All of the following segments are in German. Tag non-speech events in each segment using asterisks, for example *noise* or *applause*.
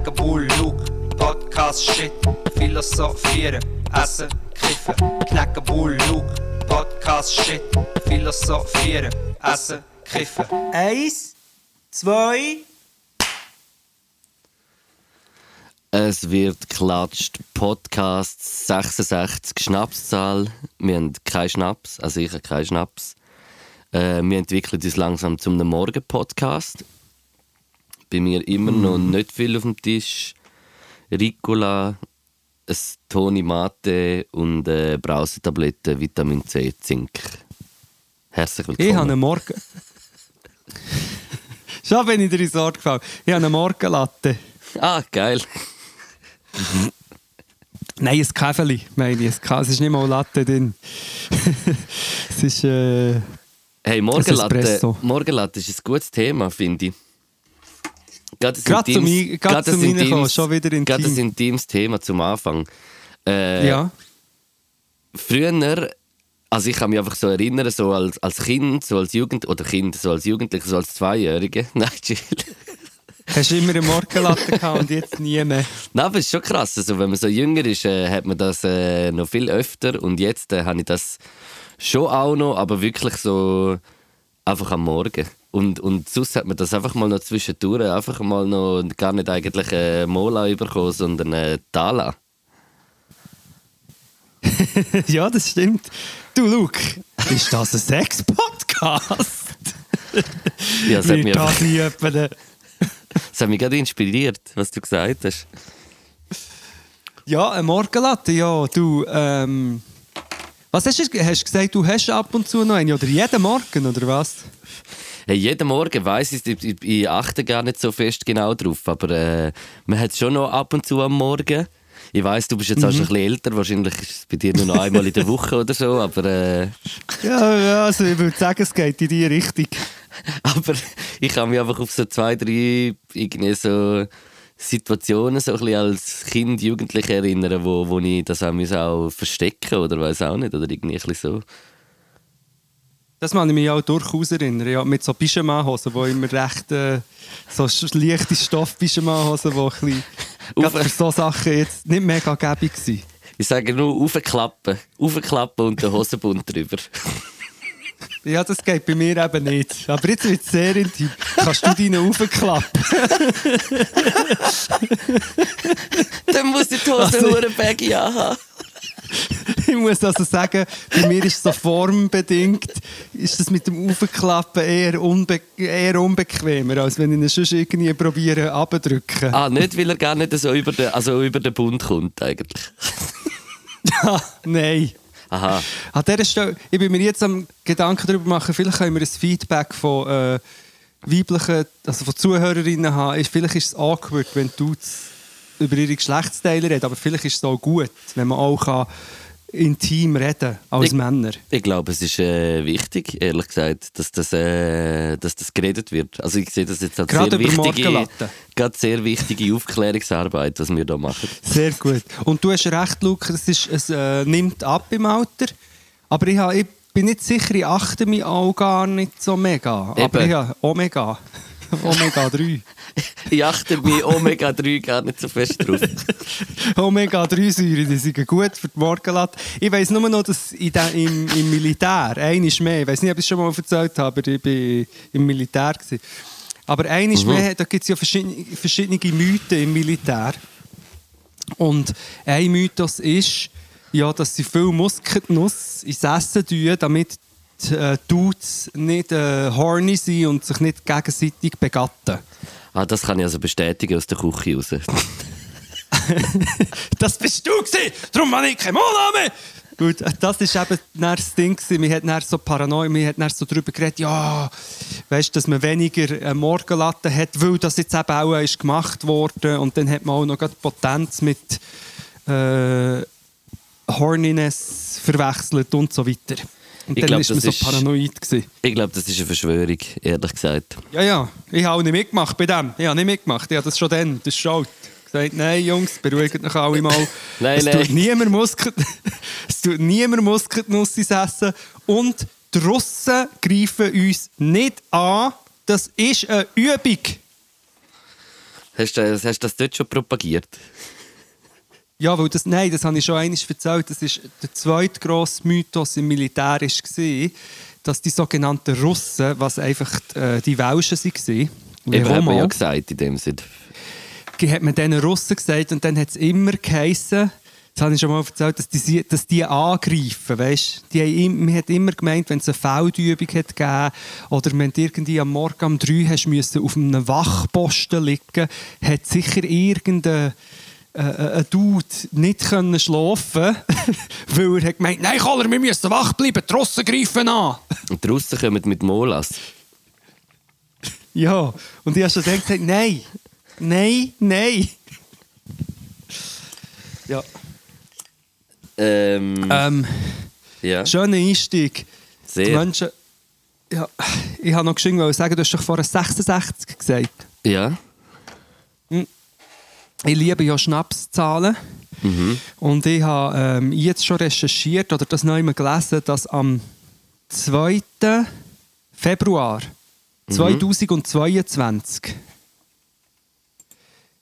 knacken Bull, Luke, Podcast, Shit, philosophieren, essen, kiffen, knacken Bull, Luke, Podcast, Shit, philosophieren, essen, kiffen. Eins, zwei. Es wird klatscht. Podcast 66 Schnapszahl. Wir haben keinen Schnaps, also ich habe keinen Schnaps. Äh, wir entwickeln uns langsam zum Morgen-Podcast. Bei mir immer noch nicht viel auf dem Tisch. Ricola, ein Toni Mate und äh, Brausetabletten Vitamin C, Zink. Herzlich willkommen. Ich habe einen Morgen. *laughs* Schon bin ich dir ins Wort gefallen. Ich habe eine Morgenlatte. Ah, geil. *laughs* Nein, ein Käfeli, meine ich. Es ist nicht mal Latte drin. *laughs* es ist. Äh, Hey, Morgenlatte. Morgenlatte ist ein gutes Thema, finde ich. Gerade ein intimes- Ein- gerade ein intimes- schon wieder intim. Gerade ein intimes Thema zum Anfang. Äh, ja. Früher, also ich kann mich einfach so erinnern, so als, als Kind, so als Jugend, oder Kind, so als Jugendlicher, so als Zweijährige. *laughs* Nein, chill. Hast du immer eine Morgenlatte *laughs* gehabt und jetzt nie mehr? Nein, aber es ist schon krass. Also, wenn man so jünger ist, äh, hat man das äh, noch viel öfter. Und jetzt äh, habe ich das schon auch noch, aber wirklich so einfach am Morgen. Und, und sonst hat man das einfach mal noch zwischendurch, einfach mal noch gar nicht eigentlich äh, Mola bekommen, sondern äh, Tala. *laughs* ja, das stimmt. Du, Luke, ist das ein Sex-Podcast? Ja, das, hat mich das etwa der- das hat mich gerade inspiriert, was du gesagt hast. Ja, eine Morgenlatte, ja. Du, ähm... Was hast du, hast du gesagt, du hast ab und zu noch eine? Oder jeden Morgen, oder was? Hey, jeden Morgen weiss ich, ich, ich, ich achte gar nicht so fest genau drauf, aber äh, man hat es schon noch ab und zu am Morgen. Ich weiss, du bist jetzt auch schon ein bisschen älter, wahrscheinlich ist es bei dir nur noch einmal in der Woche oder so, aber, äh, Ja, ja, also ich würde sagen, es geht in die Richtung. *laughs* aber ich kann mich einfach auf so zwei, drei irgendwie so Situationen so ein bisschen als Kind, Jugendliche erinnern, wo, wo ich das auch, muss auch verstecken oder weiß auch nicht, oder irgendwie ein bisschen so. Das kann ich mich auch durchaus erinnern. Ja, mit so Pyjama-Hosen, die immer recht äh, so leichte Stoff-Pyjama-Hosen, die ein bisschen, gerade für so Sachen jetzt nicht mega gäbig sind. Ich sage nur aufklappen, aufklappen und den Hosenbund drüber. Ja, das geht bei mir eben nicht. Aber jetzt wird es sehr intim. Kannst du deinen aufklappen? *laughs* Dann muss ich die Hose Also- nur ein Baggy haben. *laughs* Ich muss also sagen, bei mir ist es so formbedingt, ist das mit dem Aufklappen eher, unbe eher unbequemer, als wenn ich ihn sonst irgendwie probiere abzudrücken. Ah, nicht, weil er gar nicht so über den, also über den Bund kommt eigentlich. *laughs* Ah, nein. Aha. An dieser Stelle, ich bin mir jetzt am Gedanken darüber machen, vielleicht können wir ein Feedback von äh, weiblichen, also von Zuhörerinnen haben. Vielleicht ist es awkward, wenn du über ihre Geschlechtsteile redest, aber vielleicht ist es auch gut, wenn man auch kann intim reden als Ich- Männer. Ich glaube, es ist äh, wichtig, ehrlich gesagt, dass das, äh, dass das geredet wird. Also ich sehe das jetzt als Gerade sehr wichtige, gerade sehr wichtige Aufklärungsarbeit, was wir da machen. Sehr gut. Und du hast recht, Luke, es, ist, es äh, nimmt ab im Alter. Aber ich, habe, ich bin nicht sicher, ich achte mich auch gar nicht so mega. Aber Eben. ich habe Omega. *laughs* Omega 3. *laughs* Ich achte bei Omega-3 gar nicht so fest drauf. *laughs* Omega-3-Säuren, die sind gut für die Morgenlatte. Ich weiss nur noch, dass in de, im, im Militär, eines mehr, ich weiß nicht, ob ich es schon mal erzählt habe, aber ich war im Militär. Gewesen. Aber eines mehr, da gibt es ja verschiedene, verschiedene Mythen im Militär. Und ein Mythos ist, ja, dass sie viel Muskatnuss ins Essen tun, damit äh, Dudes nicht äh, horny sind und sich nicht gegenseitig begatten. Ah, das kann ich also bestätigen aus der Küche raus. *laughs* Das bist du gewesen, darum habe ich keinen Manname. Gut, das ist eben das Ding gewesen. Man hat dann so Paranoia, man hat dann so darüber geredet, ja, weißt, dass man weniger eine Morgenlatte hat, weil das jetzt eben auch ist gemacht worden und dann hat man auch noch gerade Potenz mit äh, Horniness verwechselt und so weiter. Und Ich dann glaub, ist man so ist- paranoid gewesen. Ich glaube, das ist eine Verschwörung, ehrlich gesagt. Ja, ja, ich habe auch nicht mitgemacht bei dem. Ich habe nicht mitgemacht, ich habe das schon dann, das schaut. Gesagt, nein Jungs, beruhigt euch alle mal. *laughs* Nein, es, nein. Tut niemand *laughs* es tut niemand Muskatnuss ins Essen. Und die Russen greifen uns nicht an. Das ist eine Übung. Hast du, hast du das dort schon propagiert? Ja, weil das, nein, das habe ich schon einmal erzählt. Das ist der zweite grosse Mythos im Militär war, dass die sogenannten Russen, was einfach die, äh, die Welschen waren, Eben, hat man ja gesagt in dem Sinne. hat man diesen Russen gesagt und dann hat es immer geheissen, das habe ich schon mal erzählt, dass die, dass die angreifen, weißt? Die haben, man hat immer gemeint, wenn es eine Feldübung hat gegeben oder wenn du irgendwie am Morgen um drei hast müssen auf einem Wachposten liegen, hat sicher irgendein äh, äh, ein Dude nicht können schlafen, *laughs* weil er hat gemeint, nein Koller, wir müssen wach bleiben, die Russen greifen an. Und die Russen kommen mit Molas. Ja, und ich habe schon gesagt, nein, nein, nein. Ja. Ähm, Ähm, ja, schöner Einstieg. Die sehr. Menschen. Ja, ich habe noch geschwind wollen sagen, du hast doch vorher 66 gesagt. Ja, Ich liebe ja Schnapszahlen. Und ich habe ähm, jetzt schon recherchiert oder das noch einmal gelesen, dass am 2. Februar 2022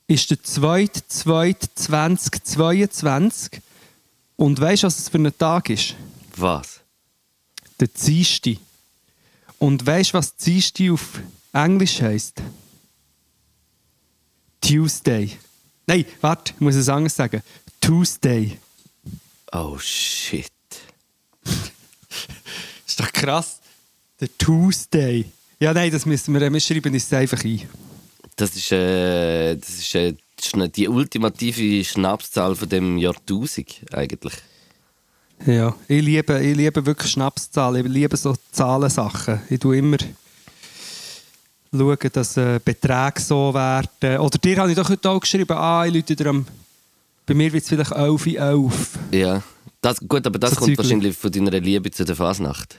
ist der 2.2.2022 und weißt du, was es für ein Tag ist? was? Der Dienstag. Und weißt du, was Dienstag auf Englisch heisst? Tuesday. Nein, warte, ich muss es anders sagen. Tuesday. Oh shit. *laughs* Ist doch krass. Der Tuesday. Ja, nein, das müssen wir, wir schreiben es einfach ein. Das ist, äh, das ist äh, die ultimative Schnapszahl von dem Jahrtausend eigentlich. Ja, ich liebe, ich liebe wirklich Schnapszahlen. Ich liebe so Zahlensachen. Ich tue immer schauen, dass äh, Beträge so werden. Oder dir habe ich doch heute auch geschrieben, ah, ich Leute dir am... Bei mir wird es vielleicht 11 in 11. Ja. Das, gut, aber das So kommt Zeugli. wahrscheinlich von deiner Liebe zu der Fasnacht.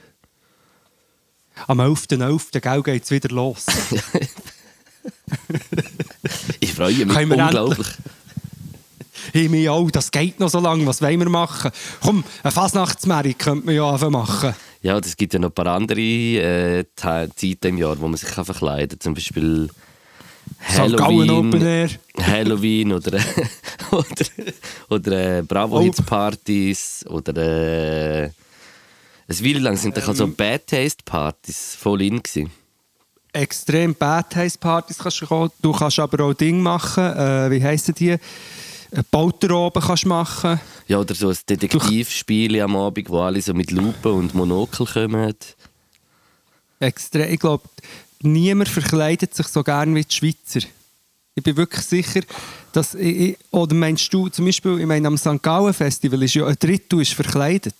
Am 11.11. gell, geht es wieder los. *laughs* Ich freue mich Können wir unglaublich. hey, mir auch, das geht noch so lange, was wollen wir machen? Komm, eine Fasnachtsmerit könnte man ja einfach machen. Ja, es gibt ja noch ein paar andere äh, Te- Zeiten im Jahr, wo man sich kann verkleiden kann. Zum Beispiel Air. Halloween oder, *laughs* oder, oder äh, Bravo Oh. Hits Partys oder äh, eine Weile lang sind da Ähm. so Bad Taste Partys voll in gewesen. Extrem Bad Taste Partys kannst du kommen. Du kannst aber auch Dinge machen. Äh, wie heissen die? Oben kannst machen. Ja, oder so ein Detektivspiel am Abend, wo alle so mit Lupe und Monokel kommen. Extrem. Ich glaube, niemand verkleidet sich so gern wie die Schweizer. Ich bin wirklich sicher, dass ich, oder meinst du zum Beispiel, ich meine, am St. Gallen Festival ist ja ein Drittel ist verkleidet.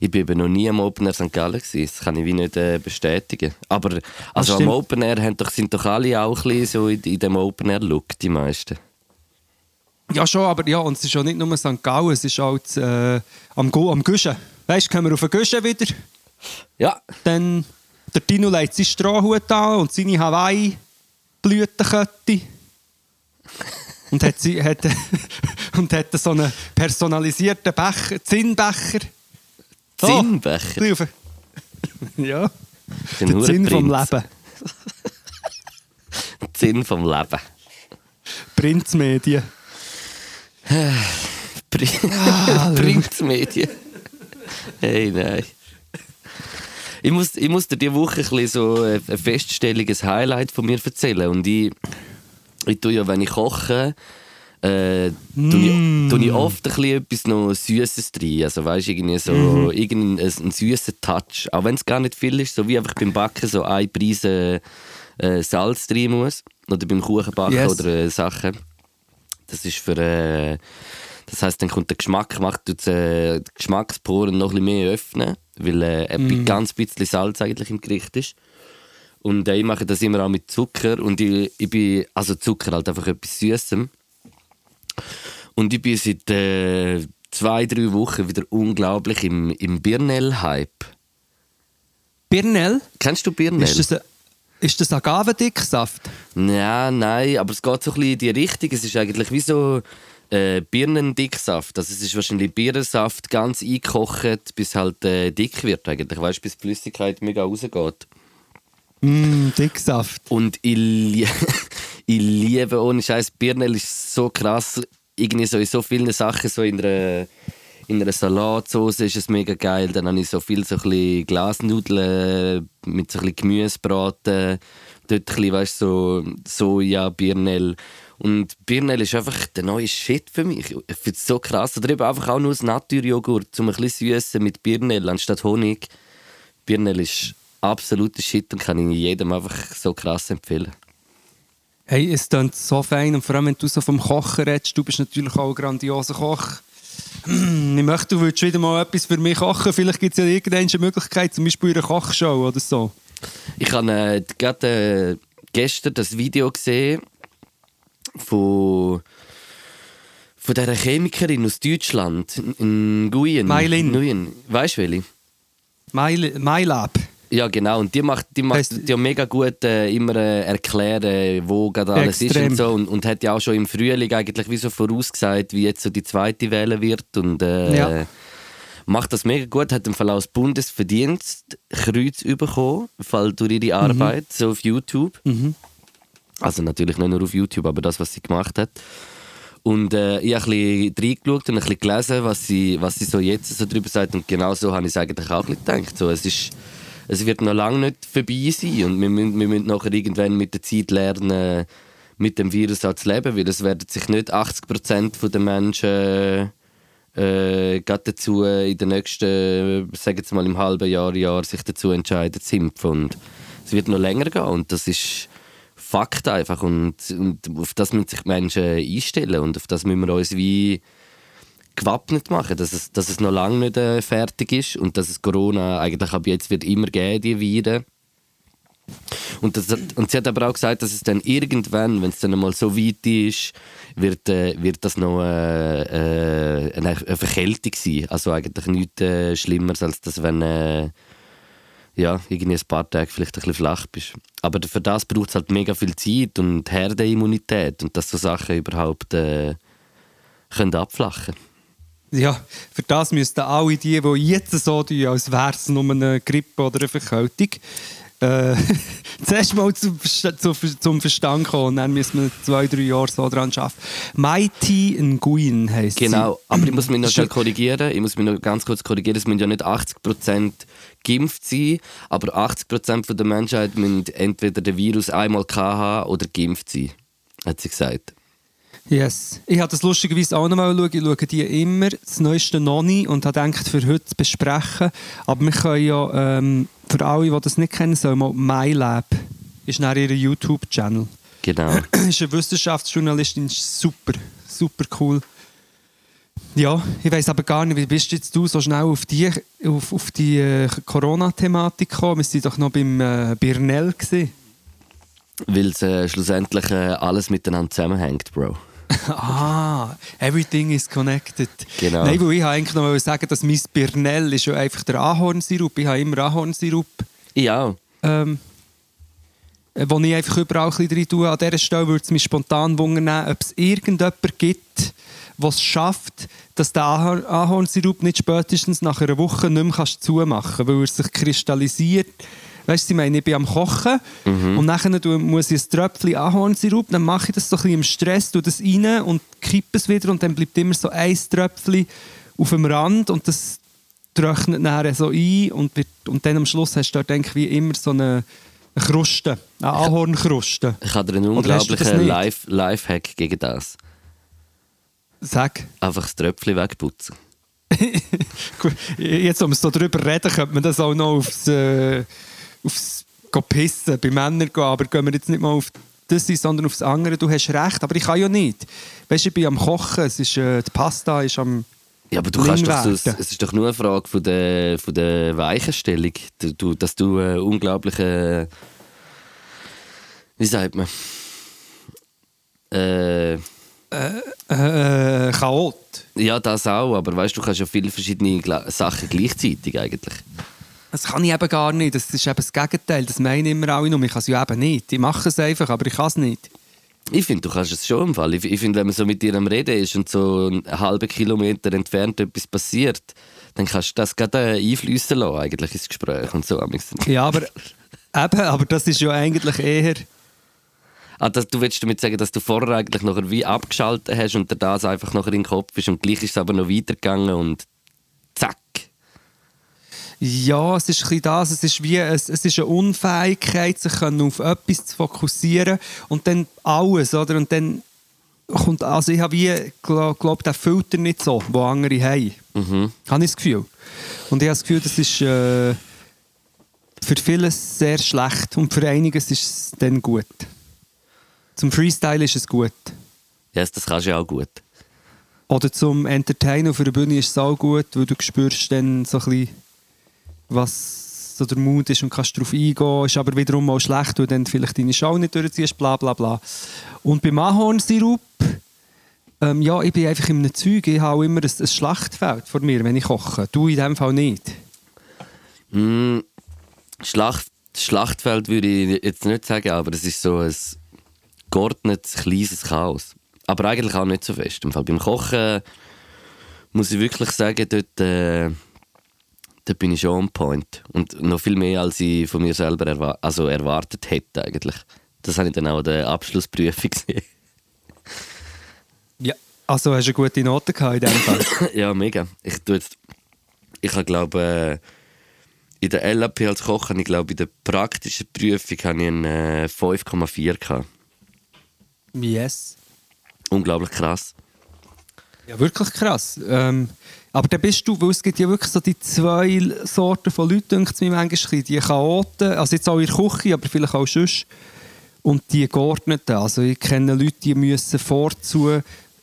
Ich bin eben noch nie am Open Air St. Gallen gewesen. Das kann ich wie nicht äh, bestätigen. Aber also am. Open Air sind doch alle auch ein bisschen so in, in dem Open Air Look, die meisten. Ja, schon, aber ja, und es ist ja nicht nur St. Gallen, es ist auch das, äh, am, Gu- am Guschen. Weißt du, kommen wir auf den Guschen wieder, Ja, dann der Dino legt seinen Strohhut an und seine Hawaii-Blütenkette. und hat, sie, hat, *laughs* und hat so einen personalisierten Becher, Zinnbecher. Oh, Zinnbecher. *laughs* ja, Den der *laughs* Zinn vom. Leben. Sinn vom Leben. Prinzmedien. Ah, *laughs* Printmedien. Hey, nein. Ich muss, ich muss dir diese Woche ein so Feststellung, ein Highlight von mir erzählen. Und ich, ich tue ja, wenn ich koche, äh, tue, ich, tue ich oft ein bisschen etwas noch Süßes drin. Also weißt, irgendwie so irgendein ein, ein süßer Touch. Auch wenn es gar nicht viel ist, so wie einfach beim Backen so ein Prise äh, Salz drin muss. Oder beim Kuchenbacken Yes. oder äh, Sachen. Das ist für. Äh, das heißt, dann kommt der Geschmack, macht tut, äh, die Geschmacksporen noch ein bisschen mehr öffnen, weil äh, ein ganz bisschen Salz eigentlich im Gericht ist. Und äh, ich mache das immer auch mit Zucker und ich, ich bin, also Zucker halt einfach etwas Süßem. Und ich bin seit äh, zwei, drei Wochen wieder unglaublich im, im Birnell-Hype. Birnell? Kennst du Birnell? Ist das, ist das Agavendicksaft? Ja, nein, aber es geht so ein bisschen in die Richtung. Es ist eigentlich wie so äh, Birnendicksaft. Also es ist wahrscheinlich Birnensaft ganz eingekocht, bis halt äh, dick wird eigentlich. Weißt du, bis die Flüssigkeit mega rausgeht. Mm, Dicksaft. Und ich, lie- *laughs* Ich liebe ohne Scheiß. Birnel ist so krass. Irgendwie so in so vielen Sachen, so in einer, in einer Salatsauce ist es mega geil. Dann habe ich so viel so Glasnudeln mit so ein. Dort ein bisschen, weißt, so Soja, Birnel. Und Birnel ist einfach der neue Shit für mich. Ich finde es so krass. Oder eben einfach auch nur das Naturjoghurt, zum ein bisschen süßen mit Birnel anstatt Honig. Birnel ist absoluter Shit und kann ich jedem einfach so krass empfehlen. Hey, es klingt so fein und vor allem, wenn du so vom Kochen redest, du bist natürlich auch ein grandioser Koch. Ich möchte, du würdest wieder mal etwas für mich kochen. Vielleicht gibt es ja irgendeine Möglichkeit, zum Beispiel eine Kochshow oder so. Ich habe äh, gerade äh, gestern das Video gesehen von, von dieser Chemikerin aus Deutschland, in Guyen. Mailin. Nguyen. Weißt du welche? My, MyLab. Ja, genau. Und die macht, die macht die mega gut äh, immer äh, erklären, wo gerade alles Extrem. ist und so. Und, und hat ja auch schon im Frühling eigentlich wie so vorausgesagt, wie jetzt so die zweite Welle wird. Und äh, Ja. macht das mega gut. Hat im Fall auch das Bundesverdienstkreuz bekommen, Fall durch ihre Arbeit, so auf YouTube. Also natürlich nicht nur auf YouTube, aber das, was sie gemacht hat. Und äh, ich habe ein bisschen reingeschaut und ein bisschen gelesen, was sie, was sie so jetzt so darüber sagt. Und genau so habe ich es eigentlich auch ein bisschen gedacht. So, es, ist, es wird noch lange nicht vorbei sein und wir müssen, wir müssen nachher irgendwann mit der Zeit lernen, mit dem Virus auch zu leben, weil es werden sich nicht 80% der Menschen äh, gerade dazu in den nächsten, sagen jetzt mal im halben Jahr, Jahr sich dazu entscheiden zu impfen. Und es wird noch länger gehen und das ist Fakt einfach und, und auf das müssen sich Menschen einstellen und auf das müssen wir uns wie gewappnet machen, dass es, dass es noch lange nicht äh, fertig ist und dass es Corona eigentlich ab jetzt wird immer geben, die Viren. Und, das, und sie hat aber auch gesagt, dass es dann irgendwann, wenn es dann mal so weit ist, wird, äh, wird das noch äh, äh, eine, Verkältung sein. Also eigentlich nichts äh, Schlimmeres, als das, wenn äh, ja, irgendwie ein paar Tage vielleicht ein bisschen flach bist. Aber für das braucht es halt mega viel Zeit und Herdenimmunität und dass so Sachen überhaupt äh, können abflachen Ja, für das müssten alle die, die jetzt so tun, als wäre es nur eine Grippe oder eine Verkältung, äh, *laughs* zuerst mal zum, zum Verstand kommen und dann müssen wir zwei, drei Jahre so dran arbeiten. Mighty Nguyen heisst Genau, aber ich muss mich noch schnell korrigieren. Ich muss mich noch ganz kurz korrigieren. Es müssen ja nicht 80% geimpft sein, aber 80% von der Menschheit müssen entweder den Virus einmal haben oder geimpft sein, hat sie gesagt. Yes. Ich habe das lustigerweise auch noch mal schauen. Ich schaue die immer, das Neueste noch nicht und habe gedacht, für heute zu besprechen. Aber wir können ja, ähm, für alle, die das nicht kennen, sollen mal MyLab ist nach ihrem YouTube-Channel. Genau. *clears throat* ist eine Wissenschaftsjournalistin, ist super, super cool. Ja, ich weiß aber gar nicht, wie bist jetzt du so schnell auf die, auf, auf die äh, Corona-Thematik gekommen? Wir waren doch noch beim äh, Birnell. Weil es äh, schlussendlich äh, alles miteinander zusammenhängt, Bro. *laughs* Ah, everything is connected. Genau. Nein, weil ich wollte eigentlich noch mal sagen, dass mein Birnell ist ja einfach der Ahornsirup. Ich habe immer Ahornsirup, Ich auch. ähm, äh, wo ich einfach überall ein bisschen drin tue. An dieser Stelle würde es mich spontan wundern, ob es irgendjemanden gibt, der es schafft, dass der Ahor- Ahornsirup nicht spätestens nach einer Woche nicht mehr kannst zumachen kannst, weil er sich kristallisiert. Weißt du, ich meine, ich bin am Kochen und nachher muss ich ein Tröpfchen Ahornsirup, dann mache ich das so ein bisschen im Stress, tue das rein und kippe es wieder und dann bleibt immer so ein Tröpfchen auf dem Rand und das trocknet nachher so ein und, wird, und dann am Schluss hast du dort denke ich, wie immer so eine, eine Kruste, eine Ahornkruste. Ich habe einen unglaublichen? Life- Lifehack gegen das. Sag. Einfach das Tröpfchen wegputzen. *laughs* Gut, Jetzt, wenn wir so darüber reden, könnte man das auch noch aufs, äh, aufs Pissen bei Männern gehen. Aber gehen wir jetzt nicht mal auf das, ein, sondern aufs andere. Du hast recht, aber ich kann ja nicht. Weißt du, ich bin am Kochen, es ist, äh, die Pasta ist am. Ja, aber du kannst doch so, es ist doch nur eine Frage von der, von der Weichenstellung, du, dass du äh, unglaubliche, wie sagt man, äh, Äh, Chaot. ja das auch, aber weißt du, du kannst ja viele verschiedene Sachen gleichzeitig eigentlich. Das kann ich eben gar nicht. Das ist eben das Gegenteil. Das meinen immer alle nur. Ich kann es ja eben nicht. Ich mache es einfach, aber ich kann es nicht. Ich finde, du kannst es schon im Fall. Ich, ich finde, wenn man so mit dir am Reden ist und so einen halben Kilometer entfernt etwas passiert, dann kannst du das gerade äh, einfließen lassen, eigentlich ins Gespräch und so. Ja, aber eben, aber das ist ja eigentlich eher. Ah, das, du willst damit sagen, dass du vorher eigentlich noch wie abgeschaltet hast und dir das einfach noch in den Kopf ist und gleich ist es aber noch weitergegangen und. Ja, es ist ein das. Es ist wie es, es ist eine Unfähigkeit, sich auf etwas zu fokussieren und dann alles, oder? Und dann kommt, also ich habe wie, glaube glaub, den Filter nicht so, wo andere haben. Mhm. Habe ich das Gefühl. Und ich habe das Gefühl, das ist äh, für vieles sehr schlecht und für einiges ist es dann gut. Zum Freestyle ist es gut. Ja, das kannst du ja auch gut. Oder zum Entertainen auf einer Bühne ist es auch gut, weil du spürst dann so ein bisschen, was so der Mut ist und kannst darauf eingehen. Ist aber wiederum auch schlecht, weil dann vielleicht deine Show nicht durchziehst, bla bla bla. Und beim Ahornsirup, ähm, ja, ich bin einfach in einem Zeug, ich habe immer ein, ein Schlachtfeld vor mir, wenn ich koche. Du in dem Fall nicht. Mm, Schlacht, Schlachtfeld würde ich jetzt nicht sagen, aber es ist so ein geordnetes, kleines Chaos. Aber eigentlich auch nicht so fest. Im Fall beim Kochen muss ich wirklich sagen, dort, äh, dort bin ich schon on point. Und noch viel mehr, als ich von mir selber erwa also erwartet hätte eigentlich. Das habe ich dann auch in der Abschlussprüfung *laughs* gesehen. Ja. Also hast du eine gute Note gehabt in dem Fall? *laughs* ja, mega. Ich tue jetzt, ich habe glaube äh, in der LAP als Koch, habe ich glaube in der praktischen Prüfung habe ich eine äh, 5,4 gehabt. yes. Unglaublich krass. Ja, wirklich krass. Ähm, aber dann bist du, weil es gibt ja wirklich so die zwei Sorten von Leuten, denke ich mir manchmal, die Chaoten, also jetzt auch in der Küche, aber vielleicht auch sonst, und die Geordneten. Also ich kenne Leute, die müssen vorzu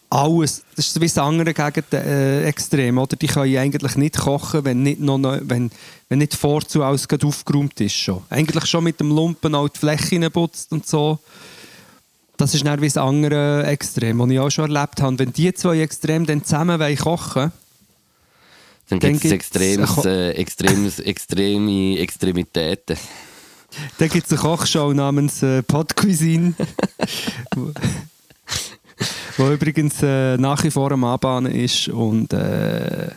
alles, das ist wie das andere gegen äh, Extrem, oder? Die können eigentlich nicht kochen, wenn nicht, noch, wenn, wenn nicht vorzu alles aufgeräumt ist. Schon. Eigentlich schon mit dem Lumpen auch die Flächen putzt und so. Das ist dann wie das andere Extrem, das ich auch schon erlebt habe. Wenn die zwei Extreme dann zusammen wollen kochen Dann Dann gibt es gibt's- extremes, äh, extremes, extreme Extremitäten. *laughs* Dann gibt es eine Kochshow namens äh, Pod Cuisine. wo, wo übrigens äh, nach wie vor am Anbahnen ist und äh,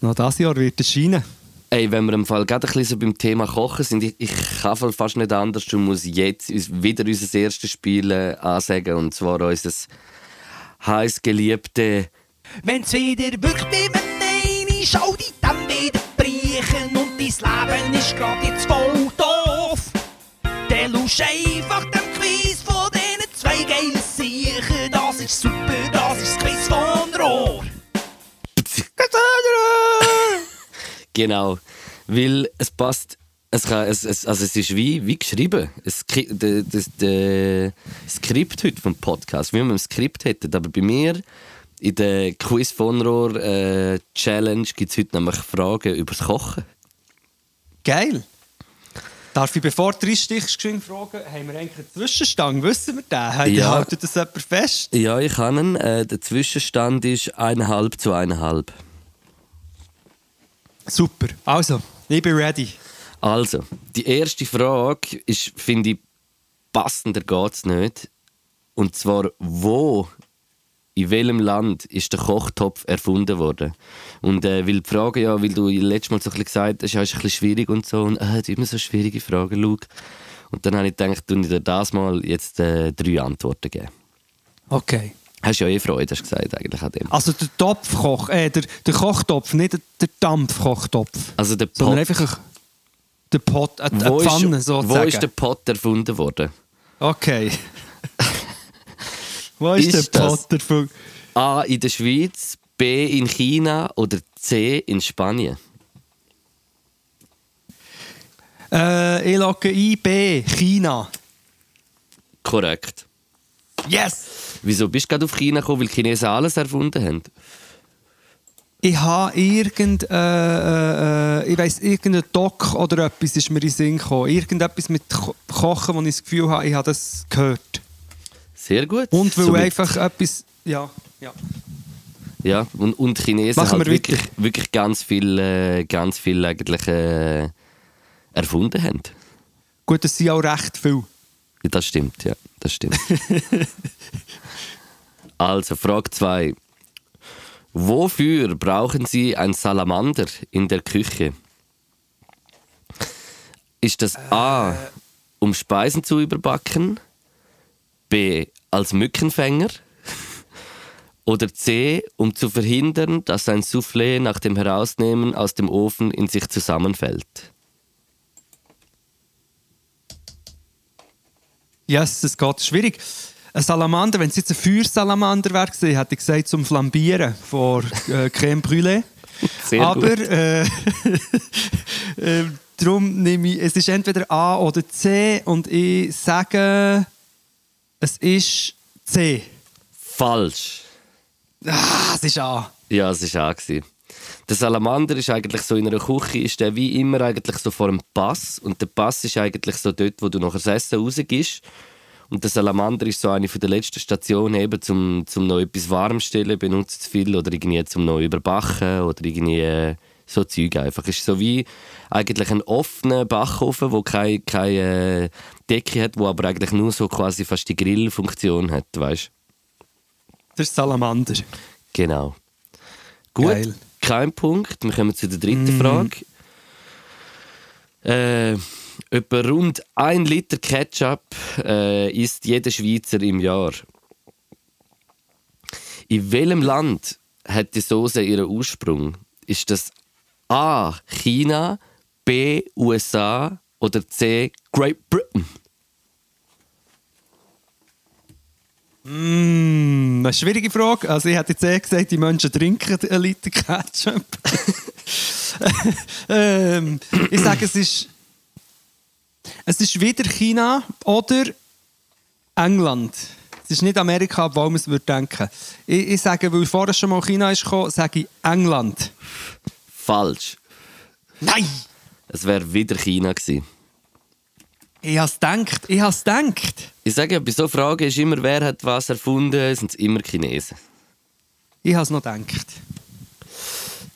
noch dieses Jahr wird erscheinen. Ey, wenn wir im Fall gerade ein bisschen so beim Thema Kochen sind, ich, ich kann fast nicht anders und muss jetzt wieder unser erstes Spiel äh, ansagen und zwar unser heiß geliebte Wenn's wieder wirkt eine Schau die dann wieder brechen und dein Leben ist grad jetzt voll doof. Dann lusch einfach dem Quiz von diesen zwei geilen Siechen. Das ist super, das ist das Quiz von Rohr. Genau, weil es passt. Es, kann, es, es, also es ist wie, wie geschrieben. Es, de- das de, Skript heute vom Podcast, wie wir ein Skript hätten. Aber bei mir in der Quiz von Rohr äh, Challenge gibt es heute nämlich Fragen über das Kochen. Geil! Darf ich, bevor du reinstichst, geschwind fragen, haben wir eigentlich einen Zwischenstand? Wissen wir den? Ja. Ja. Haltet das jemand fest? Ja, ich kann ihn. Äh, der Zwischenstand ist eineinhalb zu eineinhalb. Super. Also, ich bin ready. Also, die erste Frage ist, finde ich, passender geht es nicht. Und zwar, wo, in welchem Land ist der Kochtopf erfunden worden? Und äh, weil die Frage ja, weil du letztes Mal so ein bisschen gesagt hast, ja, ist ein bisschen schwierig und so, und äh, immer so schwierige Fragen, Luke. Und dann habe ich gedacht, du dir das mal jetzt äh, drei Antworten geben. Okay. Hast ja eh Freude, hast du gesagt, eigentlich an dem. Also der Topfkoch, äh, der, der Kochtopf, nicht der, der Dampfkochtopf. Also der Sondern Pot, einfach ein, der Pot, eine, eine wo, Pfanne ist, sozusagen. wo ist der Pot erfunden worden? Okay. *laughs* wo ist, Ist der das- Pot erfunden? A in der Schweiz, B in China oder C in Spanien? Äh, ich logge ein, B, China. Korrekt. Yes! Wieso bist du gerade auf China gekommen, weil die Chinesen alles erfunden haben? Ich habe irgend, äh, äh, äh, ich weiss, irgendein Doc oder etwas ist mir in den Sinn gekommen. Irgendetwas mit Ko Kochen, wo ich das Gefühl habe, ich habe das gehört. Sehr gut. Und weil Somit- einfach etwas, ja, ja. Ja, und, und Chinesen Machen halt wir wirklich, wirklich ganz viel, äh, ganz viel eigentlich äh, erfunden haben. Gut, das sind auch recht viel. Ja, Das stimmt, ja, das stimmt. *laughs* also, Frage 2. Wofür brauchen Sie ein Salamander in der Küche? Ist das A, um Speisen zu überbacken? B. Als Mückenfänger. *laughs* Oder C. Um zu verhindern, dass ein Soufflé nach dem Herausnehmen aus dem Ofen in sich zusammenfällt. Yes, es geht schwierig. Ein Salamander, wenn es jetzt ein Feuersalamander wäre, hätte ich gesagt zum Flambieren vor äh, *laughs* Creme Brûlée. Sehr Aber gut. äh, *laughs* äh, darum nehme ich, es ist entweder A oder C und ich sage, es ist C. Falsch. Ah, es ist A. Ja, es war auch. gewesen. Der Salamander ist eigentlich so in einer Küche, ist der wie immer eigentlich so vor dem Pass. Und der Pass ist eigentlich so dort, wo du noch das Essen rausgibst. Und der Salamander ist so eine von der letzten Stationen eben, zum, zum noch etwas warm stellen, benutzt es viel oder irgendwie zum noch überbacken oder irgendwie äh, so Zeug einfach. Es ist so wie eigentlich ein offener Backofen, wo keine, keine äh, Decke hat, wo aber eigentlich nur so quasi fast die Grillfunktion hat, weißt? Das ist Salamander. Genau. Gut, Geil. kein Punkt. Wir kommen zu der dritten Frage. Äh, etwa rund ein Liter Ketchup äh, isst jeder Schweizer im Jahr. In welchem Land hat die Soße ihren Ursprung? Ist das A. China, B. USA oder C. Great Britain? Mm, eine schwierige Frage. Also ich hätte jetzt eh gesagt, die Menschen trinken einen Liter Ketchup. *laughs* ähm, ich sage, es ist, es ist wieder China oder England. Es ist nicht Amerika, obwohl man es würde denken. Ich, ich sage, weil vorher schon mal China ist gekommen, sage ich England. Falsch. Nein! Es wäre wieder China gewesen. Ich habe es gedacht. Ich habe es gedacht. Ich sage, bei so Fragen ist immer, wer hat was erfunden, sind es immer Chinesen. Ich habe es noch gedacht.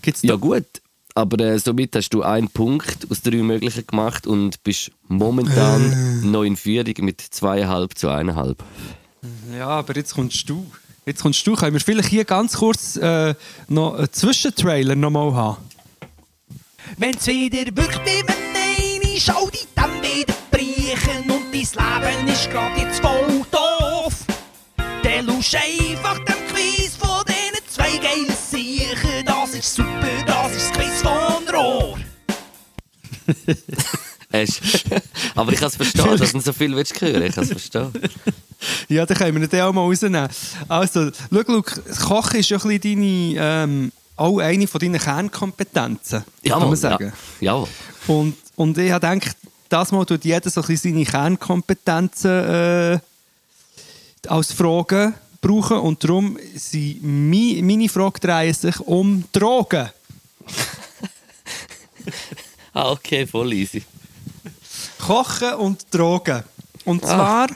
Gibt's Ja gut, aber äh, somit hast du einen Punkt aus drei möglichen gemacht und bist momentan noch in Führung mit zweieinhalb zu eineinhalb. Ja, aber jetzt kommst du. Jetzt kommst du. Können wir vielleicht hier ganz kurz äh, noch einen Zwischentrailer noch mal haben? Wenn's wieder wirkt wie wenn eine Schau die dann wieder brechen und dein Leben ist grad jetzt voll doof. Dann lusch einfach dem Quiz von diesen zwei geilen Siechen. Das ist super, das ist das Quiz von Rohr. *laughs* Aber ich kann es verstehen, dass du so viel willst hören. Ich kann es verstehen. *laughs* Ja, dann können wir den auch mal rausnehmen. Also, schau, Luke, Kochen ist ja ein bisschen deine, ähm, auch eine von deinen Kernkompetenzen, kann man sagen. Ja. Und, und ich habe gedacht, das Mal tut jeder so ein bisschen seine Kernkompetenzen äh, als Fragen brauchen. Und darum sind mi, meine Fragen drehen sich um Drogen. *laughs* Ah, okay, voll easy. Kochen und Drogen. Und zwar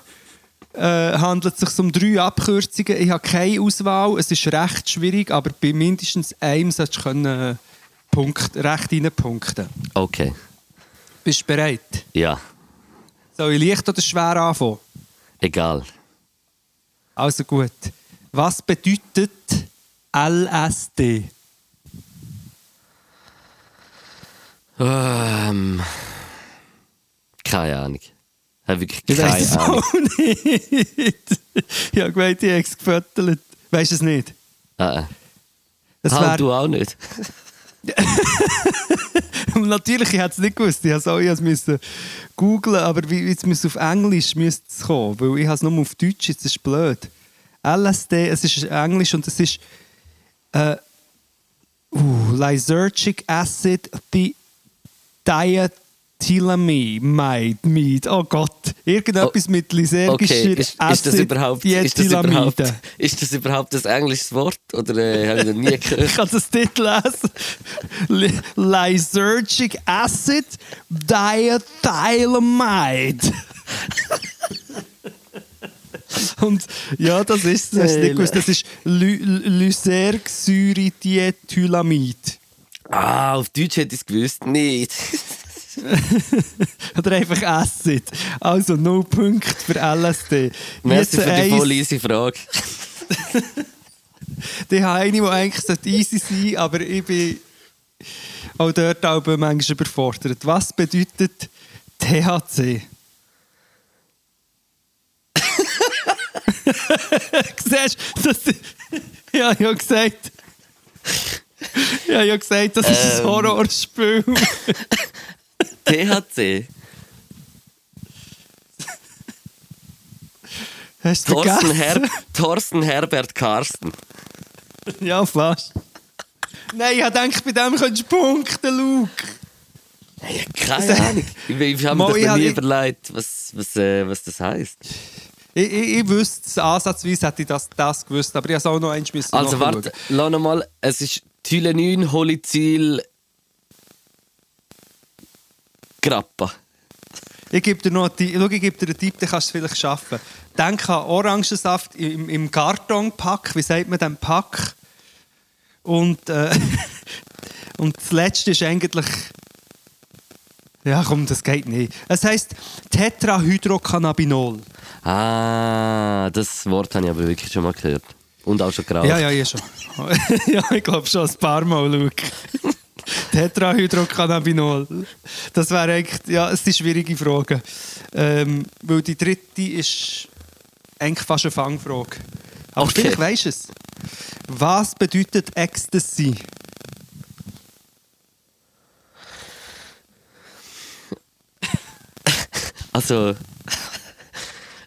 äh, handelt es sich um drei Abkürzungen. Ich habe keine Auswahl. Es ist recht schwierig, aber bei mindestens einem solltest du können, äh, Punkt, recht reinpunkten. Okay, Bist du bereit? ja, Soll ich leicht oder schwer anfangen? egal. Also gut. Was bedeutet LSD? Ähm, keine Ahnung. Habe wirklich Ich keine weiß es Ahnung. auch nicht. *laughs* ich habe gemeint, ich habe es gefüttert. Weißt du es nicht? Ah, Das ah, wär- du auch nicht. *laughs* Natürlich, ich hätte es nicht gewusst. Ich musste es müssen googlen, aber jetzt müsste auf Englisch müsste es kommen, weil ich habe es nur auf Deutsch, jetzt ist blöd. LSD, es ist Englisch und es ist äh, uh, Lysergic Acid Di Diethylamide. Oh Gott, irgendetwas mit lysergischer Okay, ist, ist, das überhaupt, *laughs* ist, das überhaupt, ist das ein englisches Wort? Oder äh, habe ich noch nie *laughs* Ich gehört? kann das nicht lesen. Ly- Lysergic Acid Diethylamide. *laughs* Und ja, das ist das. Gewusst. Das ist Ly- Lysergsäurediethylamid. Ah, auf Deutsch hätte ich es gewusst. Nicht. *laughs* Oder einfach Acid. Also, null Punkte für LSD. Merci für die voll easy Frage. *laughs* Die habe eine, die eigentlich easy sein aber ich bin auch dort auch manchmal überfordert. Was bedeutet THC? *laughs* Siehst du, das, ja, ich habe gesagt. Ja, ich habe gesagt, das ist ein Ähm. Horrorspiel. THC. Hast du Thorsten? Her Thorsten Herbert Karsten. Ja, fast. Nein, ich gedacht, bei dem könntest du punkten, Luke. Hey, keine Ahnung. Ich, ich habe mir ich noch nie habe- überlegt, was, was, äh, was das heisst. Ich, ich, ich wüsste, ansatzweise hätte ich das, das gewusst, aber ich habe es auch noch eins müssen Also warte, lass noch mal. Es ist Tylenin, Holyzil, Grappa. Ich gebe dir noch einen Tipp, schau, ich gebe dir einen Tipp, den kannst du vielleicht schaffen. Denk an Orangensaft im, im Kartonpack, wie sagt man den Pack? Und, äh, *laughs* und das letzte ist eigentlich... Ja komm, das geht nicht. Es heisst Tetrahydrocannabinol. Ah, das Wort habe ich aber wirklich schon mal gehört. Und auch schon geraucht. Ja, ja, ja schon. *laughs* ja, ich glaube schon ein paar Mal, Luke. Tetrahydrocannabinol. Das wäre eigentlich, ja, es sind schwierige Fragen. Ähm, weil die dritte ist eigentlich fast eine Fangfrage. Aber Okay. vielleicht weisst du es. Was bedeutet Ecstasy? *laughs* Also,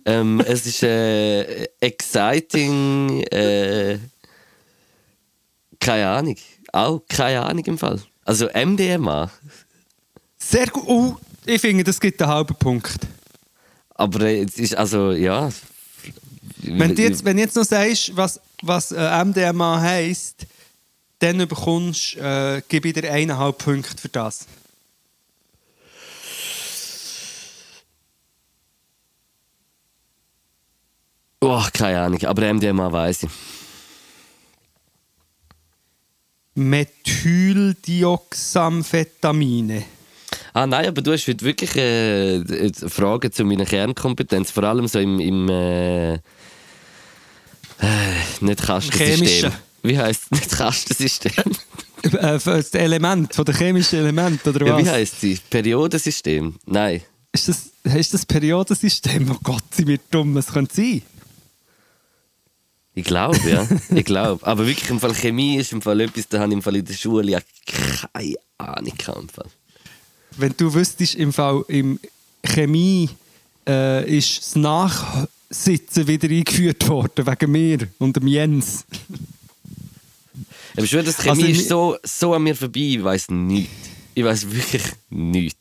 ähm, es ist äh, exciting. Äh, keine Ahnung. Auch keine Ahnung im Fall. Also MDMA. Sehr gut. Oh, ich finde, das gibt einen halben Punkt. Aber es ist also, ja. Wenn du jetzt, wenn du jetzt noch sagst, was, was äh, MDMA heisst, dann bekommst, äh, gebe ich dir eineinhalb Punkte für das. Oh, keine Ahnung. Aber MDMA weiß ich. Methyldioxamphetamine. Ah nein, aber du hast heute wirklich äh, äh, Fragen zu meiner Kernkompetenz. Vor allem so im, im äh, äh, nicht Kastensystem. Wie heisst es? *laughs* Nicht Kastensystem. Äh, das Element, von den chemischen Elementen, oder ja, was? wie heisst sie? Periodensystem? Nein. ist, das, ist das Periodensystem? Oh Gott, sind wir dumm, was könnte sein? Ich glaube, ja. ich glaube. Aber wirklich im Fall Chemie ist im Fall etwas, da habe ich im Fall in der Schule ja keine Ahnung im Fall. Wenn du wüsstest, im Fall im Chemie äh, ist das Nachsitzen wieder eingeführt worden, wegen mir und dem Jens. Aber ich schwöre, das Chemie Also, ist so, so an mir vorbei, ich weiß nichts. Ich weiß wirklich nichts.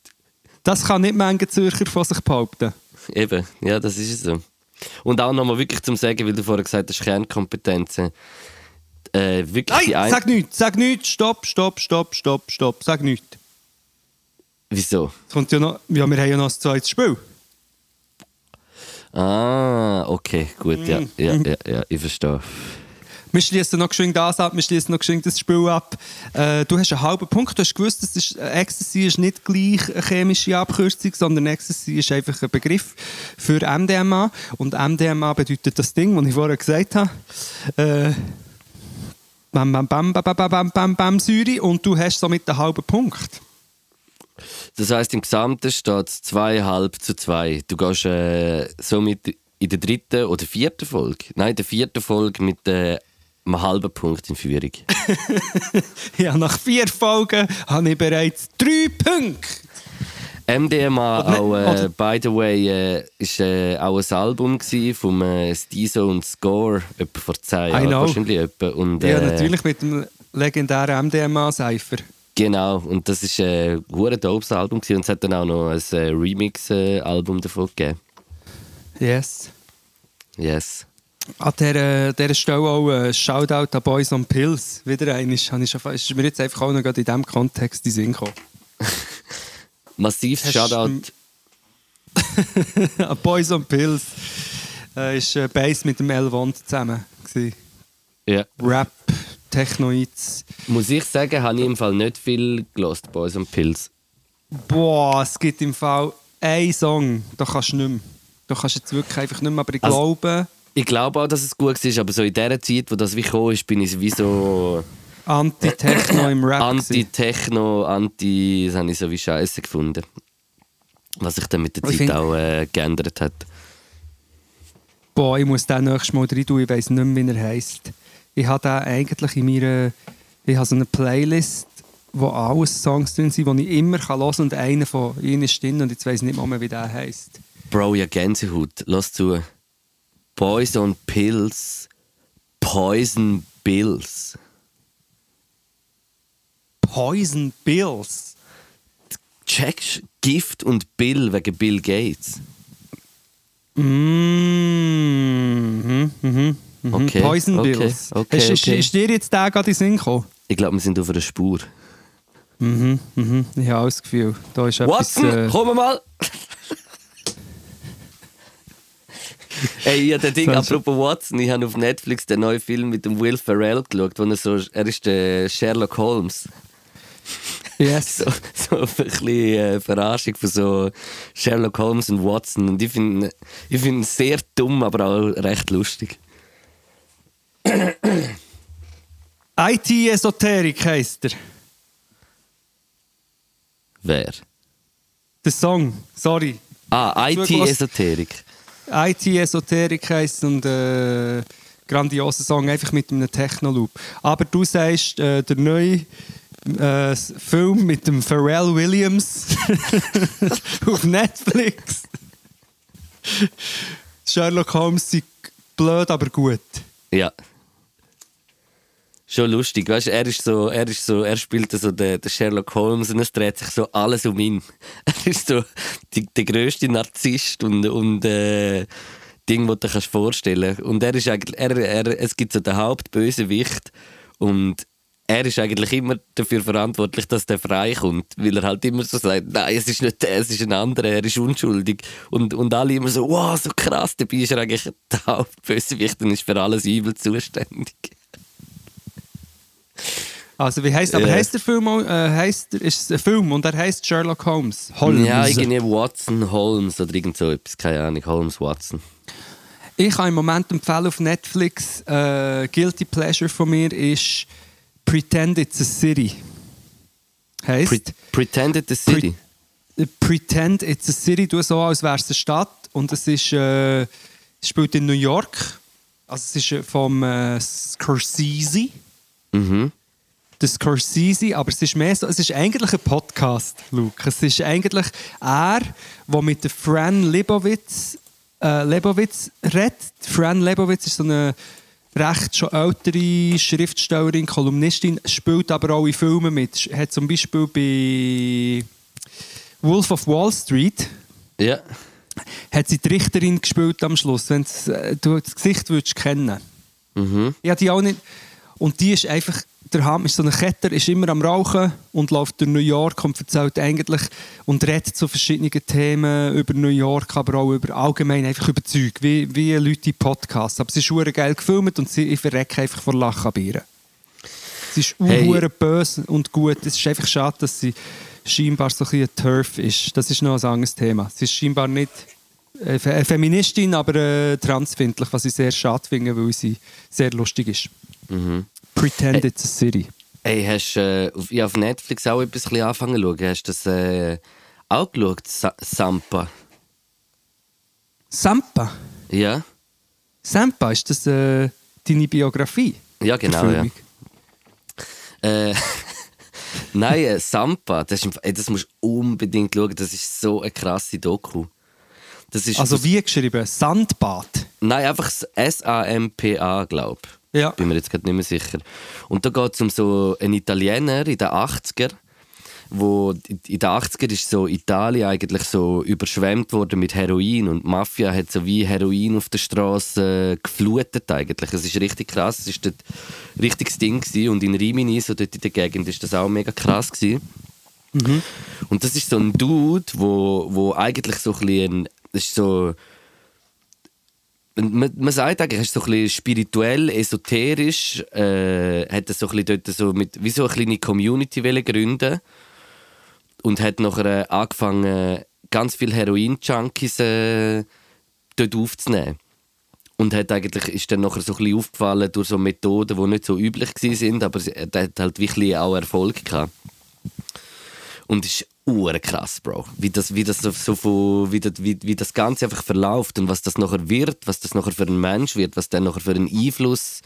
Das kann nicht Menge Zürcher von sich behaupten. Eben, ja, das ist es so. Und auch nochmal wirklich zum Sagen, weil du vorher gesagt hast, Kernkompetenzen. Äh, wirklich die Nein, ein... sag nichts, sag nichts, stopp, stopp, stopp, stopp, stopp, sag nichts. Wieso? Es kommt ja noch, ja, wir haben ja noch ein zweites Spiel. Ah, okay, gut, ja, Mm. ja, ja, ja, ich verstehe. Wir schließen noch geschwind das ab, wir schließen noch geschwind das Spiel ab. Äh, du hast einen halben Punkt, du hast gewusst, das ist, äh, Ecstasy ist nicht gleich eine chemische Abkürzung, sondern Ecstasy ist einfach ein Begriff für MDMA. Und MDMA bedeutet das Ding, das ich vorher gesagt habe. Äh, bam, bam, bam, bam, bam, bam, bam, bam, Säure. Und du hast somit einen halben Punkt. Das heisst, im Gesamten steht es zweieinhalb zu zwei. Du gehst äh, somit in der dritten oder vierten Folge, nein, in der vierten Folge mit äh, einem halben Punkt in Führung. *laughs* Ja, nach vier Folgen habe ich bereits drei Punkte. MDMA, Oder- auch, äh, by the way, äh, ist äh, auch ein Album vom äh, Stizo und Score, etwa vor zehn Jahren wahrscheinlich. Etwa. Und, Ja, äh, natürlich mit dem legendären MDMA-Cypher. Genau, und das ist äh, ein hure dopes Album gewesen. und es hat dann auch noch ein äh, Remix-Album davon gegeben. Yes. Yes. An dieser, dieser Stelle auch ein Shoutout an Boys on Pills. Wieder schon, fast- ist mir jetzt einfach auch noch in diesem Kontext in den Sinn gekommen. *laughs* Massiv Shoutout. *laughs* an Boys on Pills äh, ist äh, Bass mit dem L-Wand zusammen. Gewesen. Ja. Rap, Technoids. Muss ich sagen, habe ich im Fall nicht viel gelost, Boys und Pills. Boah, es gibt im Fall einen Song, da kannst du nicht mehr. Da kannst du jetzt wirklich einfach nicht mehr, aber ich Also- glaube, Ich glaube auch, dass es gut war, aber so in der Zeit, wo das wie gekommen ist, bin ich wie so Anti-Techno im Rap. anti-Techno, anti... Das habe ich so wie Scheiße gefunden. Was sich dann mit der Ich Zeit auch äh, geändert hat. Boah, ich muss den nächstes Mal rein tun, ich weiss nicht mehr, wie er heisst. Ich habe den eigentlich in meiner... Ich habe so eine Playlist, wo alle Songs drin sind, die ich immer hören kann und einer von ihnen ist drin und jetzt weiss nicht mehr, wie der heisst. Bro, ja Gänsehaut. Lass zu. Boys on Pills. Poison Bills. Poison Bills. Checkst Gift und Bill wegen Bill Gates. Mhm. Mhm. Mhm. Okay, Poison okay, Bills. okay, ist, okay. ist dir jetzt der gerade in den Sinn gekommen? Ich glaube, wir sind auf einer Spur. Mhm. Mhm. Ich habe auch das Gefühl, da ist etwas... Watson, Äh, komm mal! *laughs* *laughs* Ey, ich habe den Ding, apropos Watson, ich habe auf Netflix den neuen Film mit dem Will Ferrell geschaut, wo er so, er ist der Sherlock Holmes. yes. *laughs* So, so ein bisschen äh, Verarschung von so Sherlock Holmes und Watson. Und ich finde ich find ihn sehr dumm, aber auch recht lustig. IT-Esoterik heisst er. Wer? Der Song, sorry. Ah. IT-Esoterik. IT-Esoterik heisst und äh, grandioser Song, einfach mit einem Techno-Loop. Aber du sagst, äh, der neue äh, Film mit dem Pharrell Williams *laughs* auf Netflix. Sherlock Holmes ist blöd, aber gut. Ja. Schon lustig, weißt er ist so, er ist so, er spielt so den, den Sherlock Holmes und es dreht sich so alles um ihn. *laughs* Er ist so die, der grösste Narzisst und, und äh, Ding, das du dir kannst vorstellen Und er ist eigentlich, er, er, es gibt so den Hauptbösewicht und er ist eigentlich immer dafür verantwortlich, dass der freikommt, weil er halt immer so sagt, nein, es ist nicht der, es ist ein anderer, er ist unschuldig. Und, und alle immer so, wow, so krass, dabei ist er eigentlich der Hauptbösewicht und ist für alles Übel zuständig. Also wie heißt, aber Ja. heißt der Film, äh, heißt, ist es ein Film und er heißt Sherlock Holmes. Holmes. Ja, irgendwie Watson Holmes oder irgend so etwas, keine Ahnung, Holmes Watson. Ich kann im Moment empfehlen auf Netflix, äh, Guilty Pleasure von mir ist Pretend It's a City. Heißt, Pre Pretended the City. Äh, Pretend It's a City, du so, als wäre es eine Stadt und es ist, äh, spielt in New York. Also es ist äh, vom äh, Scorsese. Mhm. der Scorsese, aber es ist mehr so, es ist eigentlich ein Podcast, Luke. Es ist eigentlich er, der mit der Fran Lebowitz, äh, Lebowitz redet. Fran Lebowitz ist so eine recht schon ältere Schriftstellerin, Kolumnistin, spielt aber auch in Filmen mit. Hat zum Beispiel bei Wolf of Wall Street Ja. hat sie die Richterin gespielt am Schluss, wenn äh, du das Gesicht würdest kennen. Mhm. Ja, die auch nicht. Und die ist einfach, der Ham ist so ein Ketter, ist immer am Rauchen und läuft durch New York und erzählt eigentlich und redet zu verschiedenen Themen über New York, aber auch über allgemein einfach über Zeug, wie, wie Leute in Podcasts. Aber sie ist hure geil gefilmt und sie, ich verrecke einfach vor Lachen bei ihr. Sie ist Hey. böse und gut. Es ist einfach schade, dass sie scheinbar so ein bisschen ein Turf ist. Das ist noch ein anderes Thema. Sie ist scheinbar nicht äh, Fe- eine Feministin, aber äh, transfindlich, was ich sehr schade finde, weil sie sehr lustig ist. Mhm. Pretend it's a city. Hey, hast du äh, auf, Netflix auch etwas ein bisschen angefangen zu schauen? Hast du das äh, auch geschaut, Sa Sampa? Sampa. Ja? Sampa, ist das äh, deine Biografie? Ja, genau, ja. Äh, *laughs* Nein, äh, Sampa, das, ist, ey, das musst du unbedingt schauen, das ist so eine krasse Doku. Das ist Also wie geschrieben? Sandbad. Nein, einfach S-A-M-P-A, glaube ich. Ja. Bin mir jetzt gerade nicht mehr sicher. Und da geht es um so einen Italiener in den 80er, wo in den 80er ist so Italien eigentlich so überschwemmt worden mit Heroin und die Mafia hat so wie Heroin auf der Straße geflutet eigentlich. Es ist richtig krass, es ist dort ein richtiges Ding gewesen. und in Rimini, so dort in der Gegend, ist das auch mega krass gewesen. Und das ist so ein Dude, wo, wo eigentlich so ein bisschen, das ist so man, man sagt eigentlich, er ist so ein spirituell, esoterisch, äh, hat so ein dort so mit, wie so eine kleine Community gründen und hat nachher äh, angefangen, ganz viele Heroin-Junkies äh, dort aufzunehmen. Und hat eigentlich, ist dann nachher so ein bisschen aufgefallen durch so Methoden, die nicht so üblich waren, aber er hat halt wirklich auch Erfolg gehabt. Und ist Uhr krass, Bro. Wie das, wie das, so, von, wie, das, wie, wie das Ganze einfach verläuft und was das nachher wird, was das nachher für ein Mensch wird, was der nachher für einen Einfluss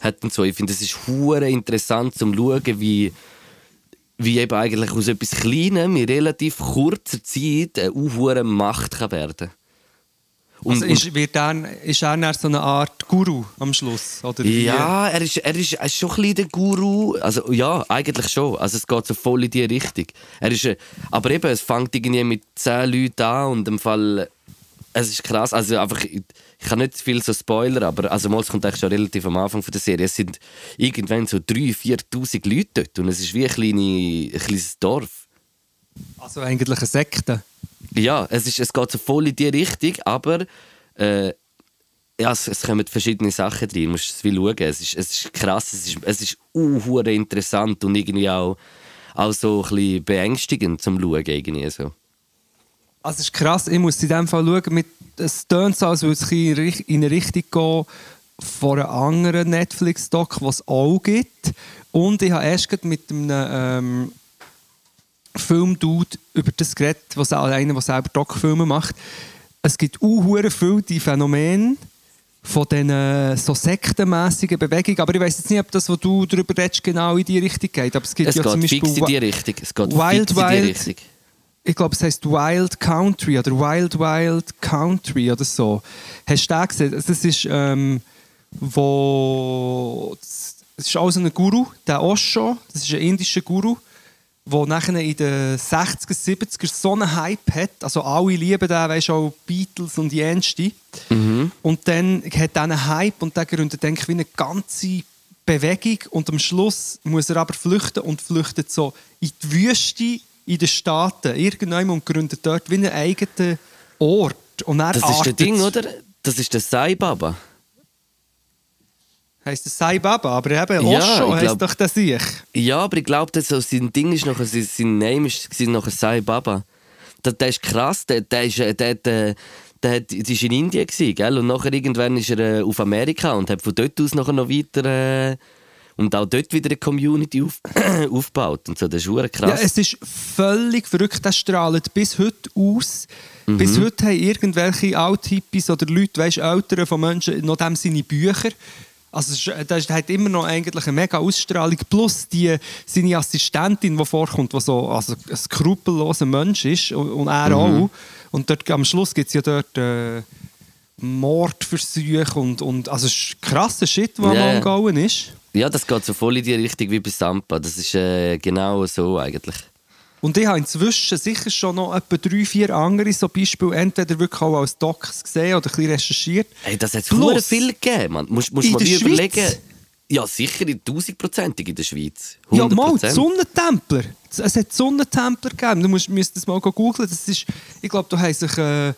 hat und so. Ich finde, es ist hure interessant zum schauen, wie, wie eben eigentlich aus etwas Kleinem in relativ kurzer Zeit eine hohe Macht kann werden und, also ist, wird er, ist er dann so eine Art Guru am Schluss? Oder ja, er ist, er, ist, er ist schon ein bisschen der Guru. Also, ja, eigentlich schon. Also, es geht so voll in die Richtung. Er ist, aber eben, es fängt irgendwie mit zehn Leuten an und im Fall. Es ist krass. Also, einfach, ich, ich kann nicht viel so Spoiler, aber also, mal, es kommt eigentlich schon relativ am Anfang der Serie. Es sind irgendwann so 3.000, 4.000 Leute dort und es ist wie ein, kleine, ein kleines Dorf. Also, eigentlich eine Sekte. Ja, es, ist, es geht so voll in die Richtung, aber äh, ja, es, es kommen verschiedene Sachen drin. Du musst es wie schauen. Es ist, es ist krass, es ist, es ist uh, interessant und irgendwie auch, auch so ein bisschen beängstigend zum Schauen. Irgendwie so. Also es ist krass, ich muss in dem Fall schauen, mit, es tönt so, als würde es in eine Richtung gehen von einem anderen Netflix-Doc, was es auch gibt. Und ich habe erst mit einem ähm, Filmdude über das geredet, was einer, der selber Doc-Filme macht. Es gibt auch viele die Phänomene von diesen so sektenmässigen Bewegungen. Aber ich weiß jetzt nicht, ob das, was du darüber redest, genau in die Richtung geht. Aber es gibt es ja geht zum Beispiel fix in die Richtung. Es geht Wild, fix in die Richtung. Ich glaube, es heißt Wild Country oder Wild Wild Country oder so. Hast du den gesehen? Das ist, ähm, wo... Das ist auch so ein Guru, der Osho. Das ist ein indischer Guru wo nachher in den 60er, 70er so einen Hype hat. Also alle lieben den, weißt du, auch Beatles und Jenste. Mhm. Und dann hat er einen Hype und der gründet, denke ich, wie eine ganze Bewegung. Und am Schluss muss er aber flüchten und flüchtet so in die Wüste in den Staaten, irgendwann und gründet dort wie einen eigenen Ort. Und das ist das Ding, oder? Das ist der Sai Baba. Heißt es Sai Baba, aber eben ja, Osho heisst doch das ich. Ja, aber ich glaube, so, sein Ding ist nachher, sein Name ist nachher Sai Baba. Der, der ist krass, der, der, ist, der, der, der, der, der ist in Indien gewesen, gell? und nachher irgendwann ist er äh, auf Amerika und hat von dort aus nachher noch weiter äh, und auch dort wieder eine Community auf, *clears throat* aufgebaut und so. Das ist krass. Ja, es ist völlig verrückt, das strahlt bis heute aus. Mhm. Bis heute haben irgendwelche Althippies oder Leute, weißt, Eltern von Menschen, noch dem seine Bücher also das hat immer noch eigentlich eine mega Ausstrahlung. Plus die, seine Assistentin, die vorkommt, die so also ein skrupelloser Mensch ist und er mhm. auch. Und dort, am Schluss gibt es ja dort äh, Mordversuche und, und also krasser Shit, der yeah. am Umgehen ist. Ja, das geht so voll in die Richtung wie bei Sampa. Das ist äh, genau so eigentlich. Und ich habe inzwischen sicher schon noch etwa drei, vier andere so Beispiele entweder wirklich auch als Docs gesehen oder ein bisschen recherchiert. Hey, das hat es viel gegeben, man. Musst, musst mal überlegen. Ja, sicher tausendprozentig in der Schweiz. 100%. Ja, mal, Sonnentempler. Es hat Sonnentempler gegeben. Du musst, musst das mal googeln. Das ist, ich glaube, da haben sich äh,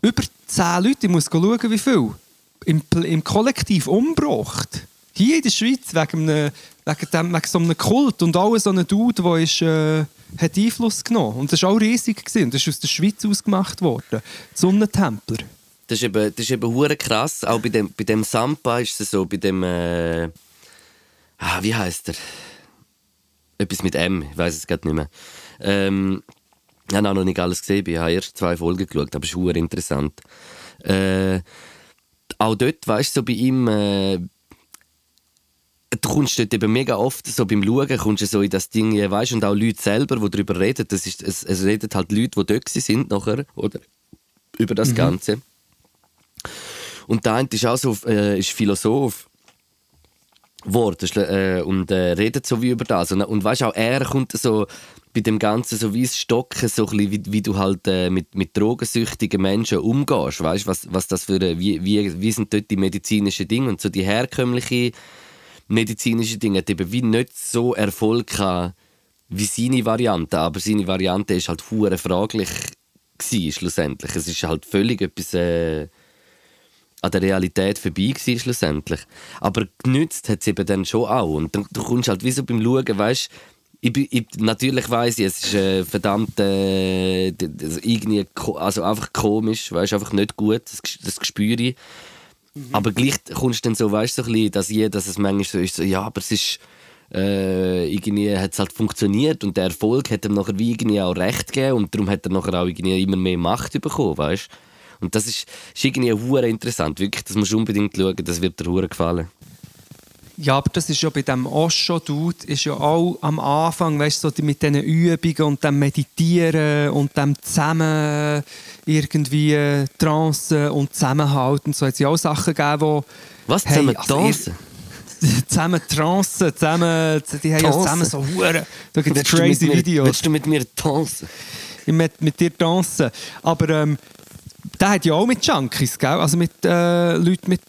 über zehn Leute, ich muss schauen, wie viel, im, im Kollektiv umgebracht. Hier in der Schweiz wegen, einem, wegen, dem, wegen so einem Kult und auch so einem Dude, der ist... Äh, hat Einfluss genommen. Und das war auch riesig. Gewesen. Das ist aus der Schweiz ausgemacht worden. Sonnentempler. Das ist eben, das ist eben krass. Auch bei dem, bei dem Sampa ist es so, bei dem. Äh, ah, wie heißt er? Etwas mit M, ich weiß es gerade nicht mehr. Ähm, ich habe auch noch nicht alles gesehen, ich habe erst zwei Folgen geschaut, aber es ist interessant. Äh, auch dort, weißt du, so bei ihm, äh, du kommst dort eben mega oft so beim Schauen kommst du so in das Ding, weißt und auch Leute selber, die darüber reden. Das ist, es, es reden halt Leute, die dort sind nachher, oder? Über das mhm. Ganze. Und der eine ist auch so, äh, ist Philosoph geworden äh, und äh, redet so wie über das. Und, und weißt auch, er kommt so bei dem Ganzen so wie es Stocken, so ein wie, wie du halt äh, mit, mit drogensüchtigen Menschen umgehst. Weißt was, was das für, wie, wie, wie sind dort die medizinischen Dinge und so die herkömmliche medizinische Dinge hat eben wie nicht so Erfolg gehabt wie seine Variante, aber seine Variante ist halt hure fraglich gewesen, schlussendlich. Es ist halt völlig etwas äh, an der Realität vorbei gewesen, schlussendlich. Aber genützt hat es eben dann schon auch. Und du, du kommst halt wie so beim Schauen, weißt ich, ich, natürlich weiß ich, es ist äh, verdammt äh, irgendwie, also einfach komisch, weißt, einfach nicht gut, das, das spüre ich. Mhm. Aber gleich kommst du dann so, weißt du, so dass jeder, dass es manchmal so ist, so, ja, aber es ist, äh, irgendwie hat es halt funktioniert und der Erfolg hat ihm nachher wie irgendwie auch recht gegeben und darum hat er nachher auch irgendwie immer mehr Macht bekommen, weißt Und das ist, ist irgendwie hure interessant, wirklich, das musst du unbedingt schauen, das wird dir hure gefallen. Ja, aber das ist ja bei dem Osho-Dude ist ja auch am Anfang, weißt du, so mit diesen Übungen und dem Meditieren und dem zusammen irgendwie Trance und Zusammenhalten. So hat es ja auch Sachen gegeben, wo... Was, Hey, zusammen also tanzen? *laughs* zusammen Trance, zusammen... Die haben ja zusammen so Huren. Da gibt es mit crazy mir- Videos. Willst du mit mir tanzen? Ich möchte mit dir tanzen. Aber ähm, der hat ja auch mit Junkies, gell? Also mit äh, Leuten mit,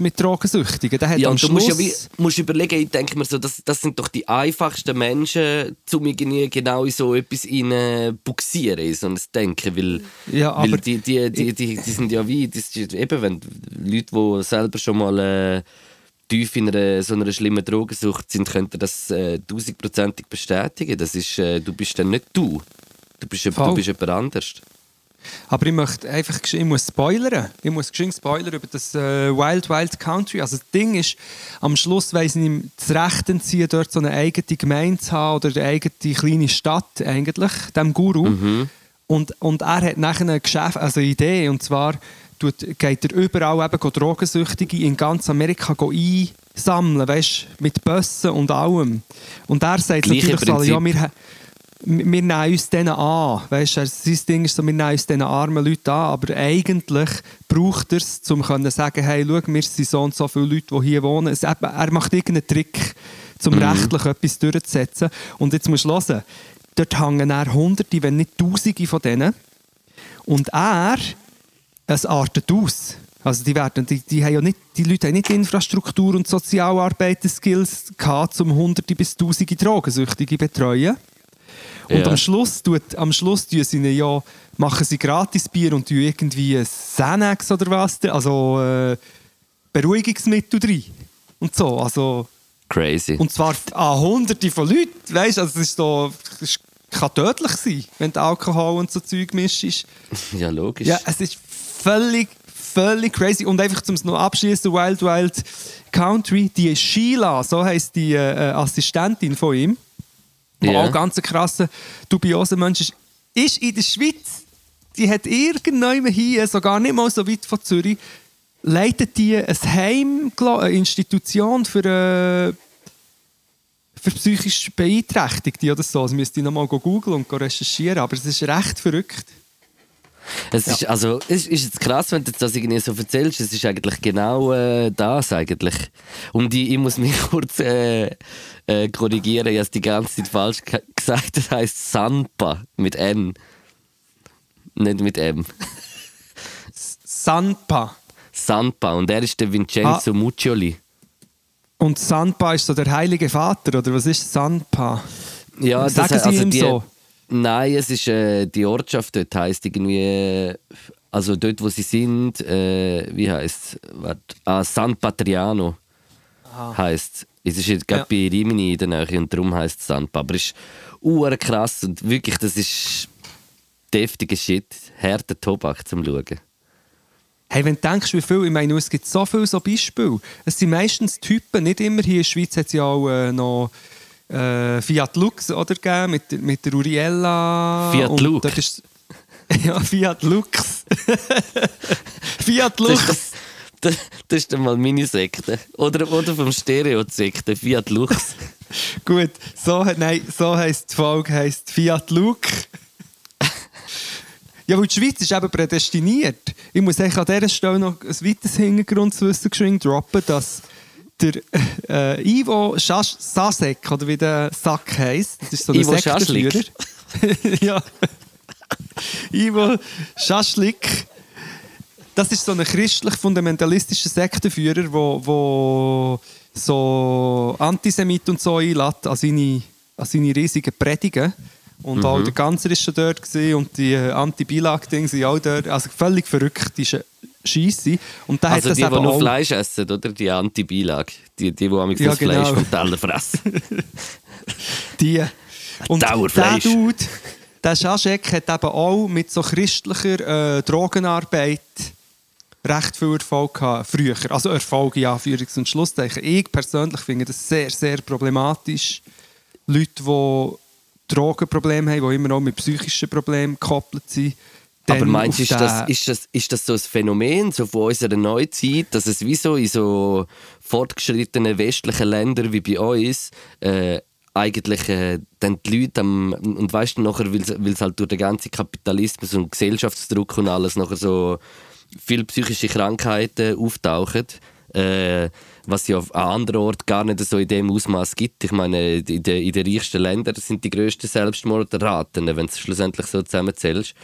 mit Drogensüchtigen. Der hat Ja, am und du musst, ja Schluss... wie, musst überlegen, ich denke mir so, das, das sind doch die einfachsten Menschen, um irgendwie genau in so etwas rein buxieren, in so ein Denken, weil, Ja, weil aber- die, die, die, die, die sind ja wie, das ist eben, wenn Leute, die selber schon mal äh, tief in einer, so einer schlimmen Drogensucht sind, könnten das äh, tausendprozentig bestätigen. Das ist, äh, du bist dann nicht du. Du bist, jemand- du bist jemand anders. Aber ich möchte einfach, ich muss spoilern. Ich muss geschwind spoilern über das äh, Wild Wild Country. Also das Ding ist, am Schluss weiss ich ihm das Recht entziehen, dort so eine eigene Gemeinde zu haben oder eine eigene kleine Stadt eigentlich, dem Guru. Und, und er hat nachher ein Geschäft, also eine Idee, und zwar tut, geht er überall eben Drogensüchtige in ganz Amerika einsammeln, weißt, mit Bössen und allem. Und er sagt Gleiche natürlich so, ja, wir, ha- wir nehmen uns denen an. Weißt, du, sein Ding ist so, wir nehmen uns diesen armen Leuten an, aber eigentlich braucht er es, um zu sagen, hey, schau, wir sind so und so viele Leute, die hier wohnen. Es, er macht irgendeinen Trick, um rechtlich etwas durchzusetzen. Und jetzt musst du hören, dort hängen er Hunderte, wenn nicht Tausende von denen. Und er, es artet aus. Also die, werden, die, die, haben ja nicht, die Leute haben nicht Infrastruktur und Sozialarbeiter-Skills gehabt, um Hunderte bis Tausende Drogensüchtige zu betreuen. Und Ja. am Schluss, tut, am Schluss tun sie ihnen ja, machen sie gratis Bier und tun irgendwie Xanax oder was, also äh, Beruhigungsmittel drin. Und so, also... Crazy. Und zwar an hunderte von Leuten, weißt du, also es ist so, es kann tödlich sein, wenn du Alkohol und so Zeug mischst. *laughs* ja, logisch. Ja, es ist völlig, völlig crazy. Und einfach zum es noch abschließen, Wild Wild Country, die Sheila, so heisst die äh, Assistentin von ihm, Ja. auch ganz ein krasser, dubioser Mensch ist, ist in der Schweiz. Die hat irgendjemand hier, sogar nicht mal so weit von Zürich, leitet die ein Heim, eine Institution für, äh, für psychisch Beeinträchtigte oder so. Das müsste ich nochmal googeln und recherchieren, aber es ist recht verrückt. Es ist, also, es ist jetzt krass, wenn du das irgendwie so erzählst. Es ist eigentlich genau äh, das eigentlich. Und ich, ich muss mich *laughs* kurz äh, äh, korrigieren. Ich habe es die ganze Zeit falsch ge- gesagt. Das heißt Sanpa mit N. Nicht mit M. Sanpa. Sanpa. Und er ist der Vincenzo Ah. Muccioli. Und Sanpa ist so der heilige Vater, oder was ist Sanpa? Ja, Sagen das, Sie also ihm die, so? Nein, es ist äh, die Ortschaft dort heisst irgendwie, also dort wo sie sind, äh, wie heißt ah, San Patriano heißt. Es ist jetzt gerade Ja. bei Rimini in der Nähe und darum heißt es. Aber es ist krass und wirklich, das ist deftiger Shit, harter Tobak zum Schauen. Hey, wenn du denkst, wie viel, ich meine, es gibt so viele so Beispiele. Es sind meistens Typen, nicht immer hier in der Schweiz hat es ja auch äh, noch äh, Fiat Lux oder, gegeben, mit, der- mit der Uriella. Fiat Lux? *laughs* ja, Fiat Lux. *laughs* Fiat Das Lux. ist, das, das ist dann mal meine Sekte. Oder, oder vom Stereo-Sekte, Fiat Lux. *laughs* Gut, so, nein, so heisst die Folge heisst Fiat Luke. ja, weil die Schweiz ist eben prädestiniert. Ich muss eigentlich an dieser Stelle noch ein weiteres Hintergrundwissen geschwind droppen, dass der *laughs* äh, Ivo Schasch Sasek, oder wie der Sack heisst, das ist so ein Ivo Sektenführer. *laughs* ja. Ivo Schaschlik. Das ist so ein christlich-fundamentalistischer Sektenführer, wo, wo so Antisemit und so einlädt an seine, an seine riesigen Predigen. Und auch der Ganzer ist schon dort gewesen und die äh, Anti-Bilag-Dinge sind auch dort. Also völlig verrückte Sch- Scheisse. Und da Also hat die, das die eben nur. Fleisch essen, oder? Die Anti-Beilage. Die, die, die am Ja, das Fleisch genau. vom Teller fressen. *laughs* Die. Und der Dauerfleisch. Dude, der Schaschek hat eben auch mit so christlicher äh, Drogenarbeit recht viel Erfolg gehabt, früher. Also Erfolg in Anführungs- und Schlusszeichen. Ich persönlich finde das sehr, sehr problematisch. Leute, die Drogenprobleme haben, die immer auch mit psychischen Problemen gekoppelt sind. Aber meinst du, ist das, ist, das, ist das so ein Phänomen so von unserer Neuzeit, dass es wie so in so fortgeschrittenen westlichen Ländern wie bei uns äh, eigentlich äh, dann die Leute am, und weißt du nachher, weil es halt durch den ganzen Kapitalismus und Gesellschaftsdruck und alles nachher so viele psychische Krankheiten auftauchen, äh, was ja an anderen Orten gar nicht so in dem Ausmaß gibt. Ich meine, in den, in den reichsten Ländern sind die grössten Selbstmordraten, wenn du es schlussendlich so zusammenzählst.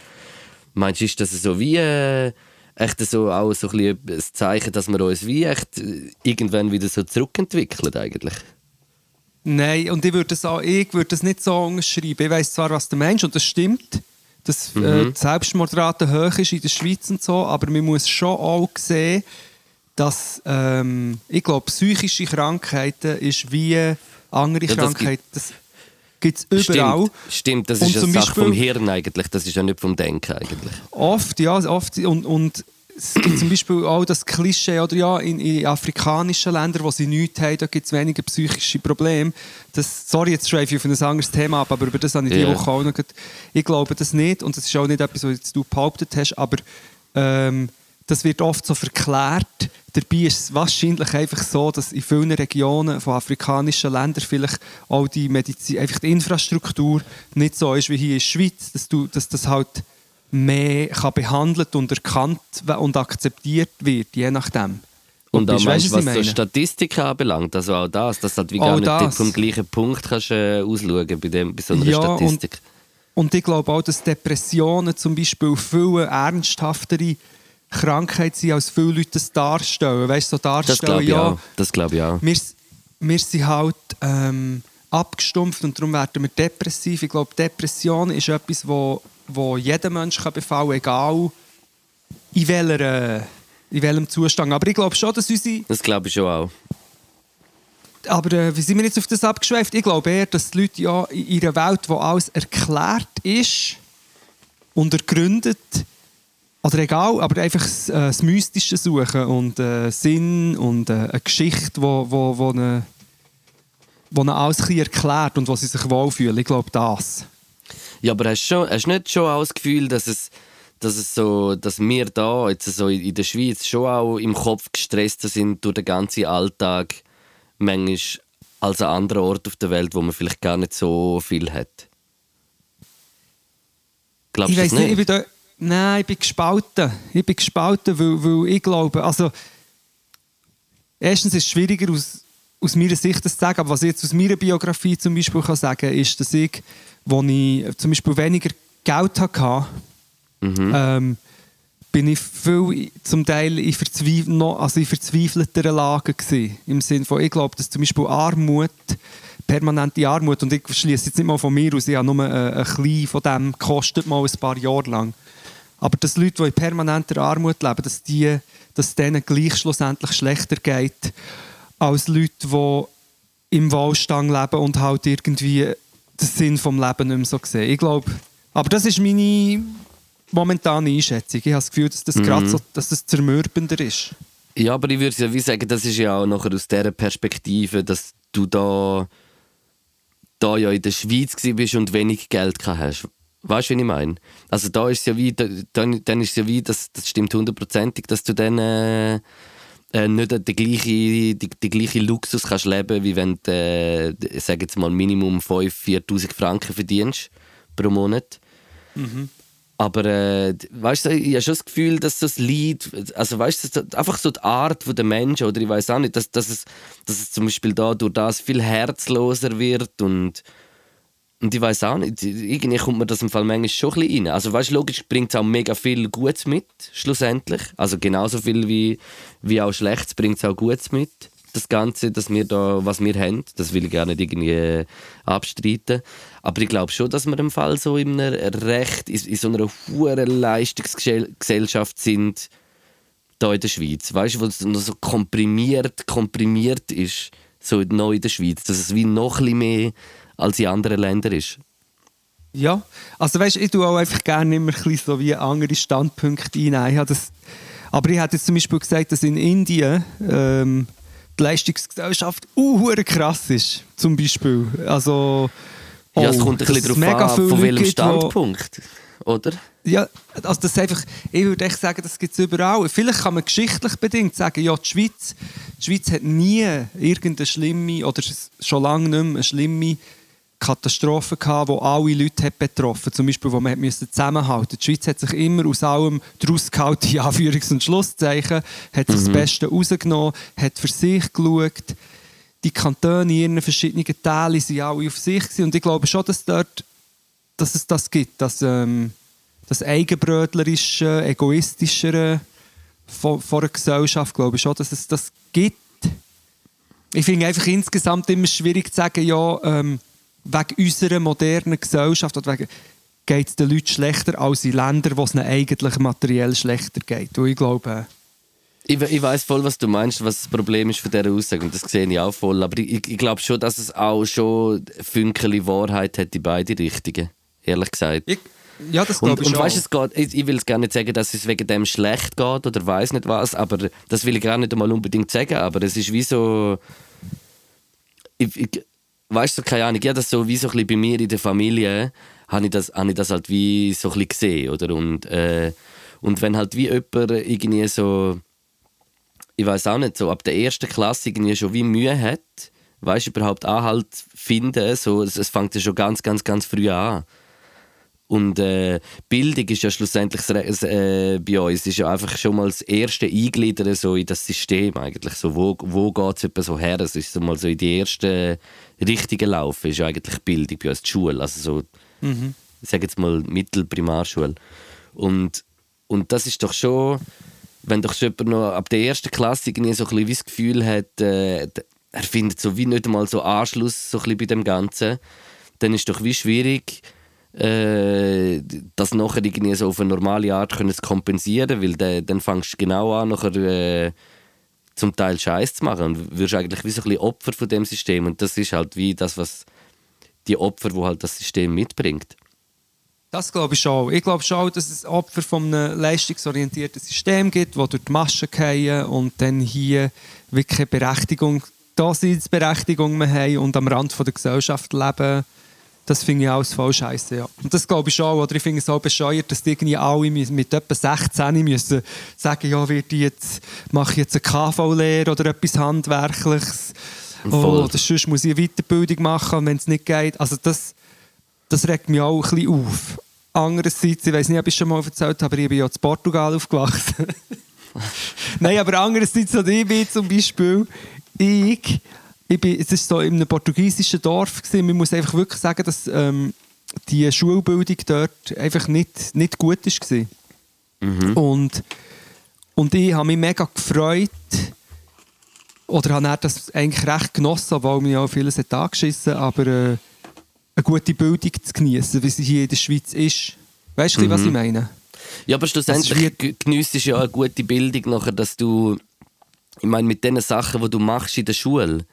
Meinst du, ist das so wie äh, echt so auch so ein, ein Zeichen, dass wir uns wie echt äh, irgendwann wieder so zurückentwickeln eigentlich? Nein, und ich würde das, auch, ich würde das nicht so unterschreiben. Ich weiss zwar, was du meinst, und das stimmt, dass Mhm. äh, die Selbstmordrate hoch ist in der Schweiz und so, aber man muss schon auch sehen, dass, ähm, ich glaube, psychische Krankheiten ist wie andere Ja, Krankheiten. Das gibt es überall. Stimmt, stimmt das Und ist eine Sache vom Hirn eigentlich, das ist ja nicht vom Denken eigentlich. Oft, ja, oft. Und, und es gibt zum Beispiel auch das Klischee, oder ja, in, in afrikanischen Ländern, wo sie nichts haben, da gibt es weniger psychische Probleme. Das, sorry, jetzt schreibe ich auf ein anderes Thema ab, aber über das habe ich Ja. diese Woche auch noch. Ich glaube das nicht und das ist auch nicht etwas, was du behauptet hast, aber ähm, das wird oft so verklärt. Dabei ist es wahrscheinlich einfach so, dass in vielen Regionen von afrikanischen Ländern vielleicht auch die, Medizin, einfach die Infrastruktur nicht so ist wie hier in der Schweiz, dass, du, dass das halt mehr kann behandelt und erkannt und akzeptiert wird, je nachdem. Und auch meinst, was was so? Statistiken anbelangt, also auch das, dass du halt wie Auch gar nicht das. vom gleichen Punkt kannst äh, ausschauen bei, dem, bei so einer Ja, und- Statistik. Und ich glaube auch, dass Depressionen zum Beispiel viel ernsthaftere Krankheit sind, als viele Leute das darstellen. Weißt du, so das darstellen, glaube ich ja, auch. Das glaube ich auch. wir, wir sind halt ähm, abgestumpft und darum werden wir depressiv. Ich glaube, Depression ist etwas, wo, wo jeder Mensch kann befallen kann, egal in, welcher, in welchem Zustand. Aber ich glaube schon, dass unsere... Das glaube ich schon auch. Aber äh, wie sind wir jetzt auf das abgeschweift? Ich glaube eher, dass die Leute ja in ihrer Welt, wo alles erklärt ist und ergründet, oder egal, aber einfach das, äh, das Mystische suchen und äh, Sinn und äh, eine Geschichte, wo, wo, wo, eine, wo eine alles ein erklärt und wo sie sich wohlfühlen. Ich glaube das. Ja, aber hast du hast nicht schon auch das Gefühl, dass es, dass es so, dass wir da jetzt so in der Schweiz schon auch im Kopf gestresster sind durch den ganzen Alltag, manchmal als an anderen Ort auf der Welt, wo man vielleicht gar nicht so viel hat? Glaubst ich weiß nicht, nicht? ich bin da, nein, ich bin gespalten. Ich bin gespalten, weil, weil ich glaube, also erstens ist es schwieriger aus, aus meiner Sicht das zu sagen, aber was ich jetzt aus meiner Biografie zum Beispiel kann sagen ist, dass ich, wo ich zum Beispiel weniger Geld hatte, Mhm. ähm, bin ich viel, zum Teil in, verzweif noch, also in verzweifelter Lage gewesen. Im Sinne von, ich glaube, dass zum Beispiel Armut, permanente Armut, und ich schließe jetzt nicht mal von mir aus, ich habe nur äh, ein klein von dem gekostet, mal ein paar Jahre lang. Aber dass Leute, die in permanenter Armut leben, dass, die, dass denen gleich schlussendlich schlechter geht, als Leute, die im Wohlstand leben und halt irgendwie den Sinn vom Leben nicht mehr so sehen. Ich glaube, aber das ist meine momentane Einschätzung. Ich habe das Gefühl, dass das gerade so, dass das zermürbender ist. Ja, aber ich würde ja wie sagen, das ist ja auch nachher aus dieser Perspektive, dass du da, da ja in der Schweiz bist und wenig Geld hast. Weißt du, wie ich meine? Also da ist es ja wie, da- dann, dann ist es ja wie, das, das stimmt hundertprozentig, dass du dann äh, äh, nicht den gleichen, die, die gleiche Luxus kannst leben, wie wenn du, äh, sage jetzt mal, Minimum 5'000, 4'000 Franken verdienst pro Monat. Aber äh, weißt du, ich habe schon das Gefühl, dass das Lied, also weißt du, einfach so die Art von der Menschen oder ich weiß auch nicht, dass, dass, es, dass es zum Beispiel da durch das viel herzloser wird und und ich weiß auch nicht, irgendwie kommt mir das im Fall manchmal schon ein bisschen rein. Also weißt logisch bringt es auch mega viel Gutes mit, schlussendlich. Also genauso viel wie, wie auch Schlechtes bringt es auch Gutes mit. Das Ganze, dass wir da, was wir haben, das will ich gar nicht irgendwie äh, abstreiten. Aber ich glaube schon, dass wir im Fall so in einer recht, in, in so einer hohen Leistungsgesellschaft sind, da in der Schweiz. Weißt du, wo es noch so komprimiert, komprimiert ist, so neu in der Schweiz, dass es wie noch ein bisschen mehr als in anderen Ländern ist. Ja, also weißt, ich tue auch einfach gerne immer ein so wie andere Standpunkte ein. Ich habe das Aber ich hätte jetzt zum Beispiel gesagt, dass in Indien ähm, die Leistungsgesellschaft uh, krass ist. Zum Beispiel. Also, ja, es oh, kommt ein bisschen darauf an, von welchem gibt, Standpunkt. Oder? Ja, also das einfach, ich würde echt sagen, das gibt es überall. Vielleicht kann man geschichtlich bedingt sagen, ja, die Schweiz, die Schweiz hat nie irgendeine schlimme, oder schon lange nicht mehr eine schlimme Katastrophe gehabt, die alle Leute hat betroffen Zum Beispiel, wo man müssen zusammenhalten Die Schweiz hat sich immer aus allem daraus gehalten, in Anführungs- und Schlusszeichen, hat sich das Beste rausgenommen, hat für sich geschaut. Die Kantone in ihren verschiedenen Teilen sind alle auf sich gewesen. Und ich glaube schon, dass dort dass es das gibt, dass ähm, das eigenbrötlerische, egoistischere von, von einer Gesellschaft, glaube ich schon, dass es das gibt. Ich finde einfach insgesamt immer schwierig zu sagen, ja, ähm, wegen unserer modernen Gesellschaft oder wegen geht es den Leuten schlechter als in Ländern, wo es ihnen eigentlich materiell schlechter geht. Und ich glaube, Ich, we- ich weiß voll, was du meinst, was das Problem ist von dieser Aussage. Und das sehe ich auch voll. Aber ich, ich glaube schon, dass es auch schon Fünkeli Wahrheit hat in beide Richtungen. Ehrlich gesagt. ich, ja, das Und, glaube ich und schon. weißt, es geht, ich, ich will es gar nicht sagen, dass es wegen dem schlecht geht oder weiß nicht was, aber das will ich gar nicht einmal unbedingt sagen, aber es ist wie so. Ich, ich, weißt du, keine Ahnung, ja, das so wie so ein bei mir in der Familie habe ich das, habe ich das halt wie so ein gesehen, oder? Und, äh, und wenn halt wie jemand irgendwie so, ich weiß auch nicht, so ab der ersten Klasse irgendwie schon wie Mühe hat, weißt du, überhaupt Anhalt finden, so, es, es fängt ja schon ganz, ganz, ganz früh an. Und äh, Bildung ist ja schlussendlich äh, bei uns ist ja einfach schon mal das erste Eingliedern so in das System eigentlich. So, wo wo geht es so her? Es ist so mal so in die ersten richtigen Laufen ist ja eigentlich Bildung bei uns, die Schule. Also so, ich sage jetzt mal Mittelprimarschule. Und, und das ist doch schon, wenn doch schon jemand noch ab der ersten Klasse irgendwie so ein bisschen wie das Gefühl hat, äh, er findet so wie nicht einmal so Anschluss so ein bisschen bei dem Ganzen, dann ist doch wie schwierig, äh, das nachher irgendwie so auf eine normale Art können kompensieren, weil de, dann fängst du genau an, nachher äh, zum Teil Scheiß zu machen und wirst eigentlich wie so ein bisschen Opfer von dem System und das ist halt wie das, was die Opfer, wo halt das System mitbringt. Das glaube ich schon. Ich glaube schon, dass es Opfer von einem leistungsorientierten System gibt, wo durch die Maschen fallen und dann hier wirklich Berechtigung, Daseinsberechtigung mehr haben und am Rand von der Gesellschaft leben. Das finde ich alles voll scheiße. Ja. Und das glaube ich schon. Oder ich finde es auch bescheuert, dass die irgendwie alle mit etwa 16 müssen sagen, ja, wird ich jetzt, mache ich jetzt eine KV-Lehre oder etwas Handwerkliches. Oh, Voll. oder sonst muss ich eine Weiterbildung machen, wenn es nicht geht. Also das, das regt mich auch ein bisschen auf. Andererseits, ich weiß nicht, ob ich es schon mal erzählt habe, aber ich bin ja in Portugal aufgewachsen. *laughs* Nein, aber andererseits, also ich bin zum Beispiel, ich, ich bin, es war so in einem portugiesischen Dorf, gewesen. man muss einfach wirklich sagen, dass ähm, die Schulbildung dort einfach nicht, nicht gut war. Und, und ich habe mich mega gefreut, oder habe das eigentlich recht genossen, obwohl mir auch vieles hat angeschissen aber äh, eine gute Bildung zu genießen, wie sie hier in der Schweiz ist. Weißt du, was ich meine? Ja, aber schlussendlich g- geniessest du ja eine gute Bildung nachher, dass du, ich meine, mit den Sachen, die du machst in der Schule,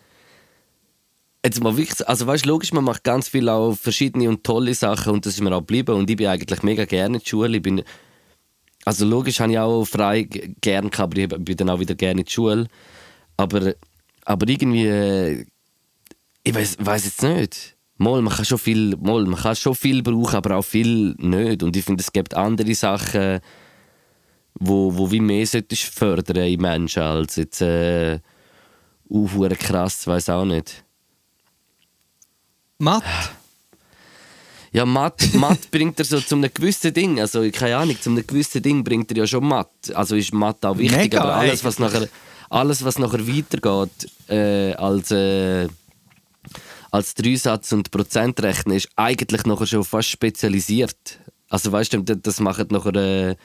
jetzt mal wirklich, also weißt logisch, man macht ganz viel auch verschiedene und tolle Sachen und das ist mir auch geblieben und ich bin eigentlich mega gerne in der Schule. Ich bin, also logisch habe ich auch frei gern gehabt, aber ich bin dann auch wieder gerne in die Schule. Aber, aber irgendwie, äh, ich weiß weiß jetzt nicht. Mal, man kann schon viel, mal, man kann schon viel brauchen, aber auch viel nicht. Und ich finde, es gibt andere Sachen, wo, wo wie mehr solltest fördern in Menschen als jetzt äh, uh, krass, weiß auch nicht. Matt? Ja, Matt, Matt *laughs* bringt er so zu einem gewissen Ding, also keine Ahnung, zu einem gewissen Ding bringt er ja schon Matt. Also ist Matt auch wichtig, Mega, aber alles was, nachher, alles, was nachher weitergeht äh, als, äh, als Dreisatz und Prozentrechnen, ist eigentlich nachher schon fast spezialisiert. Also weißt du, das macht nachher, äh,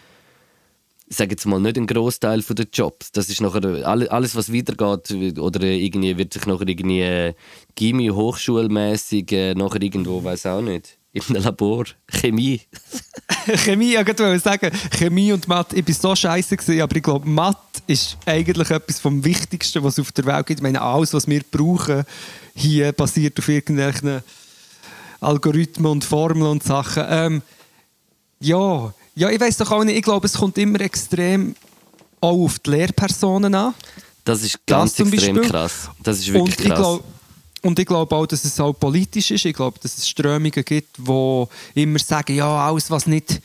ich sage jetzt mal, nicht einen Großteil der Jobs. Das ist nachher alle- alles, was weitergeht, oder irgendwie wird sich nachher irgendwie äh, Gimmi, hochschulmäßig äh, nachher irgendwo, weiß auch nicht, einem Labor, Chemie. *laughs* Chemie, ich wollte sagen, Chemie und Mathe, ich war so scheiße, gewesen, aber ich glaube, Mathe ist eigentlich etwas vom Wichtigsten, was es auf der Welt gibt. Ich meine, alles, was wir brauchen, hier basiert auf irgendwelchen Algorithmen und Formeln und Sachen. Ähm, ja, ja, ich weiß doch auch nicht, ich glaube, es kommt immer extrem auch auf die Lehrpersonen an. Das ist ganz zum extrem krass. Das ist wirklich und ich krass. glaub, und ich glaube auch, dass es auch politisch ist. Ich glaube, dass es Strömungen gibt, die immer sagen, ja, alles, was nicht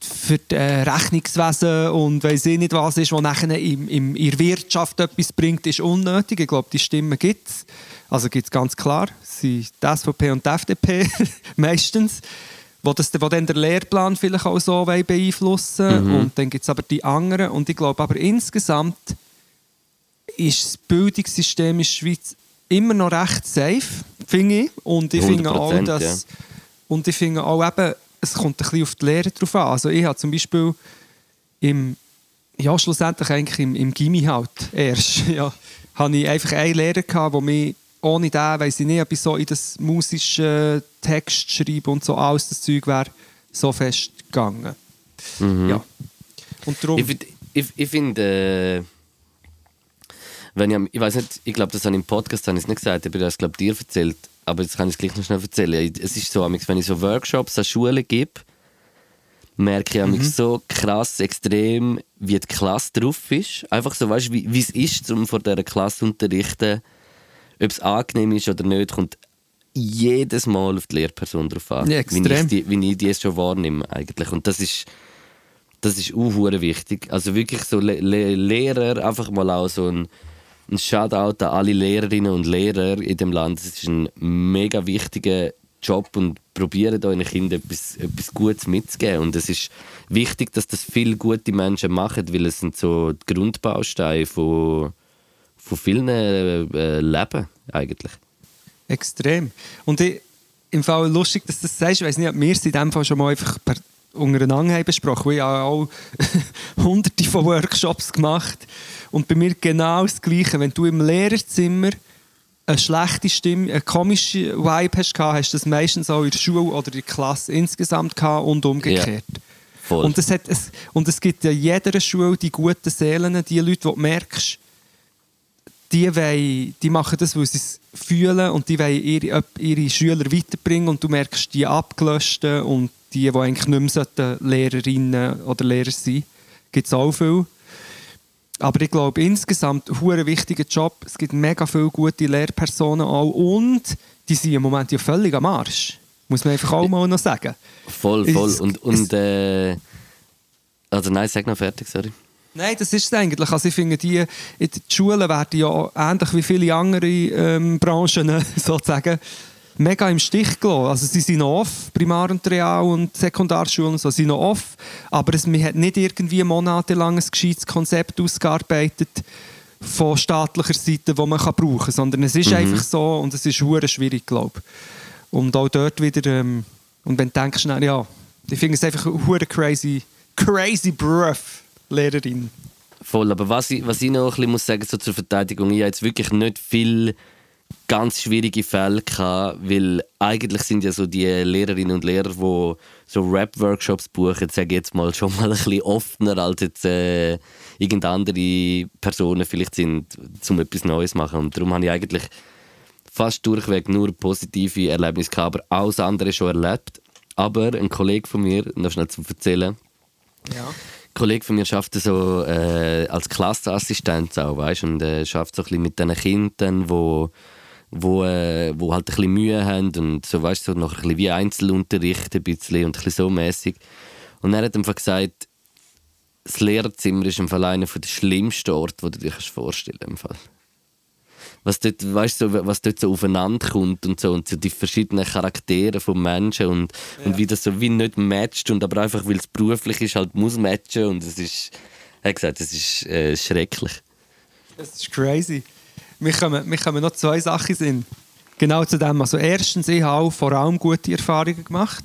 für das äh, Rechnungswesen und weiss ich nicht was ist, was nachher im, im, in der Wirtschaft etwas bringt, ist unnötig. Ich glaube, die Stimmen gibt es. Also gibt es ganz klar. Sind die SVP und die FDP *laughs* meistens, wo, das, wo dann der Lehrplan vielleicht auch so beeinflussen Und dann gibt es aber die anderen. Und ich glaube aber insgesamt ist das Bildungssystem in der Schweiz immer noch recht safe, finde ich. Und ich finde auch, 100%, dass... ja. Und ich finde auch eben, es kommt ein bisschen auf die Lehre drauf an. Also ich habe zum Beispiel im... Ja, schlussendlich eigentlich im, im Gimmi halt erst. *laughs* Ja, habe ich einfach einen Lehrer gehabt, der mich ohne den, weiss ich nicht, ob ich so in das musische Text schreiben und so alles das Zeug wäre so fest gegangen. Ja. Und darum... Ich, ich, ich finde, äh, wenn ich, ich weiß nicht, ich glaube, das habe ich im Podcast habe ich nicht gesagt, ich habe das glaube dir erzählt, aber jetzt kann ich es gleich noch schnell erzählen. Es ist so, wenn ich so Workshops an Schulen gebe, merke ich amigs so krass extrem, wie die Klasse drauf ist. Einfach so, weißt du, wie wie es ist, um vor dieser Klasse zu unterrichten, ob es angenehm ist oder nicht, kommt jedes Mal auf die Lehrperson drauf an. Ja, wie, ich die, wie ich die schon wahrnehme eigentlich. Und das ist das ist auch wichtig. Also wirklich so Le Le Lehrer, einfach mal auch so ein, ein Shoutout an alle Lehrerinnen und Lehrer in dem Land. Das ist ein mega wichtiger Job und probiert euren Kindern etwas, etwas Gutes mitzugeben. Und es ist wichtig, dass das viele gute Menschen machen, weil es sind so die Grundbausteine von, von vielen äh, Leben eigentlich. Extrem. Und ich, im Fall lustig, dass du das sagst, ich weiß nicht, ob wir es in dem Fall schon mal einfach per, untereinander haben besprochen. Ich habe auch *laughs* hunderte von Workshops gemacht. Und bei mir genau das Gleiche. Wenn du im Lehrerzimmer eine schlechte Stimme, eine komische Vibe hast, hast du das meistens auch in der Schule oder in der Klasse insgesamt gehabt und umgekehrt. Voll. Und es, hat, es, und es gibt ja in jeder Schule die guten Seelen, die Leute, die du merkst, die, wollen, die machen das, weil sie es fühlen und die wollen ihre, ihre Schüler weiterbringen und du merkst die Abgelöschten und die, die eigentlich nicht mehr sollten Lehrerinnen oder Lehrer sein gibt es auch viel. Aber ich glaube, insgesamt ein wichtiger Job. Es gibt mega viele gute Lehrpersonen auch und die sind im Moment ja völlig am Arsch. Muss man einfach auch mal noch sagen. Voll, voll. Es- Und, und äh, also nein, sag noch fertig, sorry. Nein, das ist es eigentlich. Also ich finde, die, in den Schulen werden ja ähnlich wie viele andere ähm, Branchen *laughs* sozusagen mega im Stich gelassen. Also sie sind noch off, Primar- und Real- und Sekundarschulen und so sind noch off, aber es, man hat nicht irgendwie monatelang ein gescheites Konzept ausgearbeitet von staatlicher Seite, das man kann brauchen kann, sondern es ist einfach so und es ist hure schwierig, glaube ich. Und auch dort wieder, ähm, und wenn du denkst, na, ja, ich finde es einfach hure crazy, crazy Beruf, Lehrerin. Voll, aber was ich, was ich noch ein bisschen muss sagen so zur Verteidigung, ich habe jetzt wirklich nicht viel ganz schwierige Fälle gehabt, weil eigentlich sind ja so die Lehrerinnen und Lehrer, die so Rap-Workshops buchen, sage ich jetzt mal schon mal ein bisschen offener als jetzt äh, irgendeine andere Personen vielleicht sind, um etwas Neues zu machen. Und darum habe ich eigentlich fast durchweg nur positive Erlebnisse gehabt, aber alles andere schon erlebt. Aber ein Kollege von mir, noch schnell zum Erzählen, Ja. Kollege von mir schafft so äh, als Klassenassistent auch, weißt, und äh, schafft so ein bisschen mit diesen Kindern, wo wo, äh, wo halt ein bisschen Mühe haben und so weißt so noch ein bisschen wie Einzelunterricht ein bisschen und ein so mäßig. Und er hat einfach gesagt, das Lehrerzimmer ist im Fall einer der schlimmsten Orte, wo du dir kannst vorstellen Fall. Was dort, weißt, so, was dort so aufeinander kommt und so und so die verschiedenen Charaktere von Menschen und, und wie das so wie nicht matcht und aber einfach weil es beruflich ist halt muss matchen und es ist er gesagt es ist äh, schrecklich Das ist crazy. Wir kommen, wir kommen noch zwei Sachen sind. Genau zu dem. Also erstens, ich habe vor allem gute Erfahrungen gemacht.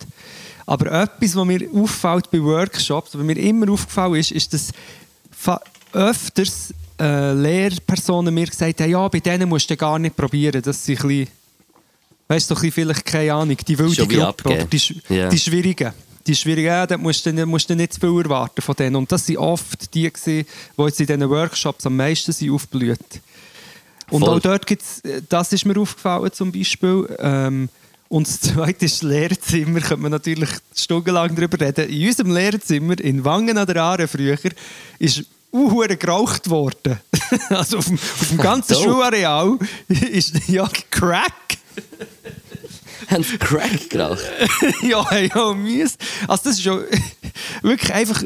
Aber etwas, was mir auffällt bei Workshops, was mir immer aufgefallen ist, ist, dass öfters äh, Lehrpersonen mir gesagt haben, ja, bei denen musst du gar nicht probieren. Das sind ein bisschen, weißt du, ein vielleicht, keine Ahnung, die wilde Gruppe. die, Ja. die Schwierigen. Die Schwierigen, ja, da musst du, musst du nicht zu viel erwarten von denen. Und das sind oft die, gewesen, die jetzt in diesen Workshops am meisten sind aufgeblüht. Und Voll. auch dort gibt es, das ist mir aufgefallen zum Beispiel. Ähm, und das zweite ist das Lehrerzimmer, könnte man natürlich stundenlang darüber reden. In unserem Lehrerzimmer in Wangen an der Aare früher ist uhuere geraucht worden. *laughs* also auf dem, auf dem ganzen Dope. Schulareal ist ja Crack. Haben sie Crack geraucht? *laughs* ja, ja, mies. Also das ist schon *laughs* wirklich einfach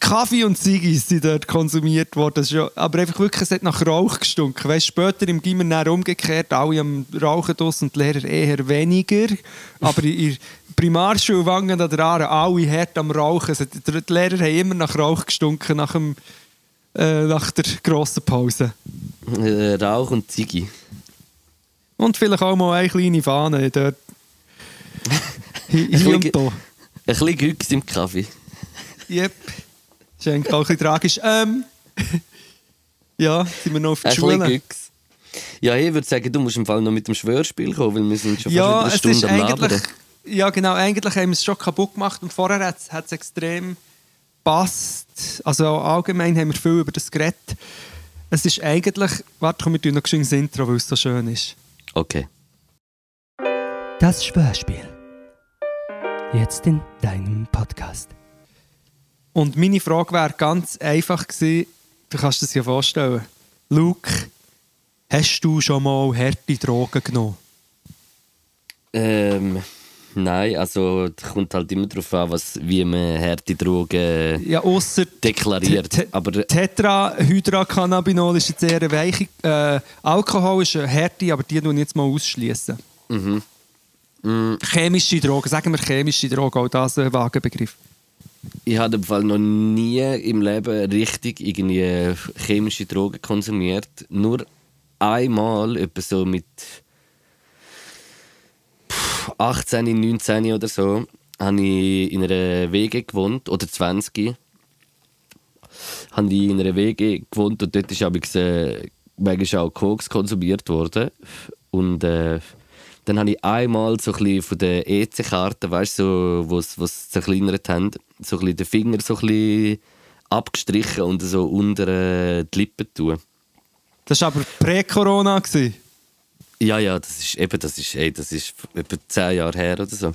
Kaffee und Ziggis sind dort konsumiert worden. Das ist ja, aber einfach wirklich, es hat nach Rauch gestunken. Weißt, später im Gimmer dann umgekehrt, alle am Rauchen draus und die Lehrer eher weniger. Aber in der Primarschule Wangen an der Aare alle hart am Rauchen. Die Lehrer haben immer nach Rauch gestunken nach, dem, äh, nach der grossen Pause. Äh, Rauch und Ziggy. Und vielleicht auch mal eine kleine Fahne dort. *laughs* Hi- Hier und da. Ein bisschen Güchs im Kaffee. Yep. Das ist eigentlich auch ein bisschen tragisch. Ähm, *laughs* ja, sind wir noch auf Ein der bisschen Schule? Güchs. Ja, ich würde sagen, du musst im Fall noch mit dem Schwörspiel kommen, weil wir sind schon Ja, fast eine Stunde am. Labern. Ja, genau. Eigentlich haben wir es schon kaputt gemacht und vorher hat es extrem passt. Also allgemein haben wir viel über das geredet. Es ist eigentlich... Warte, komm, wir tun noch geschwind das Intro, weil es so schön ist. Okay. Das Schwörspiel. Jetzt in deinem Podcast. Und meine Frage wäre ganz einfach gewesen, du kannst dir das ja vorstellen. Luke, hast du schon mal harte Drogen genommen? Ähm, nein, also es kommt halt immer darauf an, was, wie man harte Drogen Ja, ausser deklariert. Te- Aber Tetrahydrocannabinol ist jetzt eher eine weiche. Äh, Alkohol ist eine Härte, aber die tun jetzt mal ausschließen. Mhm. Mm. Chemische Drogen, sagen wir chemische Drogen, auch das ein vager Begriff. ich habe im Fall noch nie im Leben richtig irgendwie chemische Drogen konsumiert. Nur einmal, etwa so mit 18, 19 oder so, habe ich in einer WG gewohnt, oder 20. Habe ich in einer WG gewohnt und dort ist äh, manchmal auch Koks konsumiert worden. Und äh, dann habe ich einmal so ein von der EC-Karte, weißt du, so, sie es zerkleinert haben, so ein den Finger so ein abgestrichen und so unter äh, die Lippen tun. Das war aber prä-Corona. Ja, ja, das ist eben, das ist, ey, das ist etwa zehn Jahre her oder so.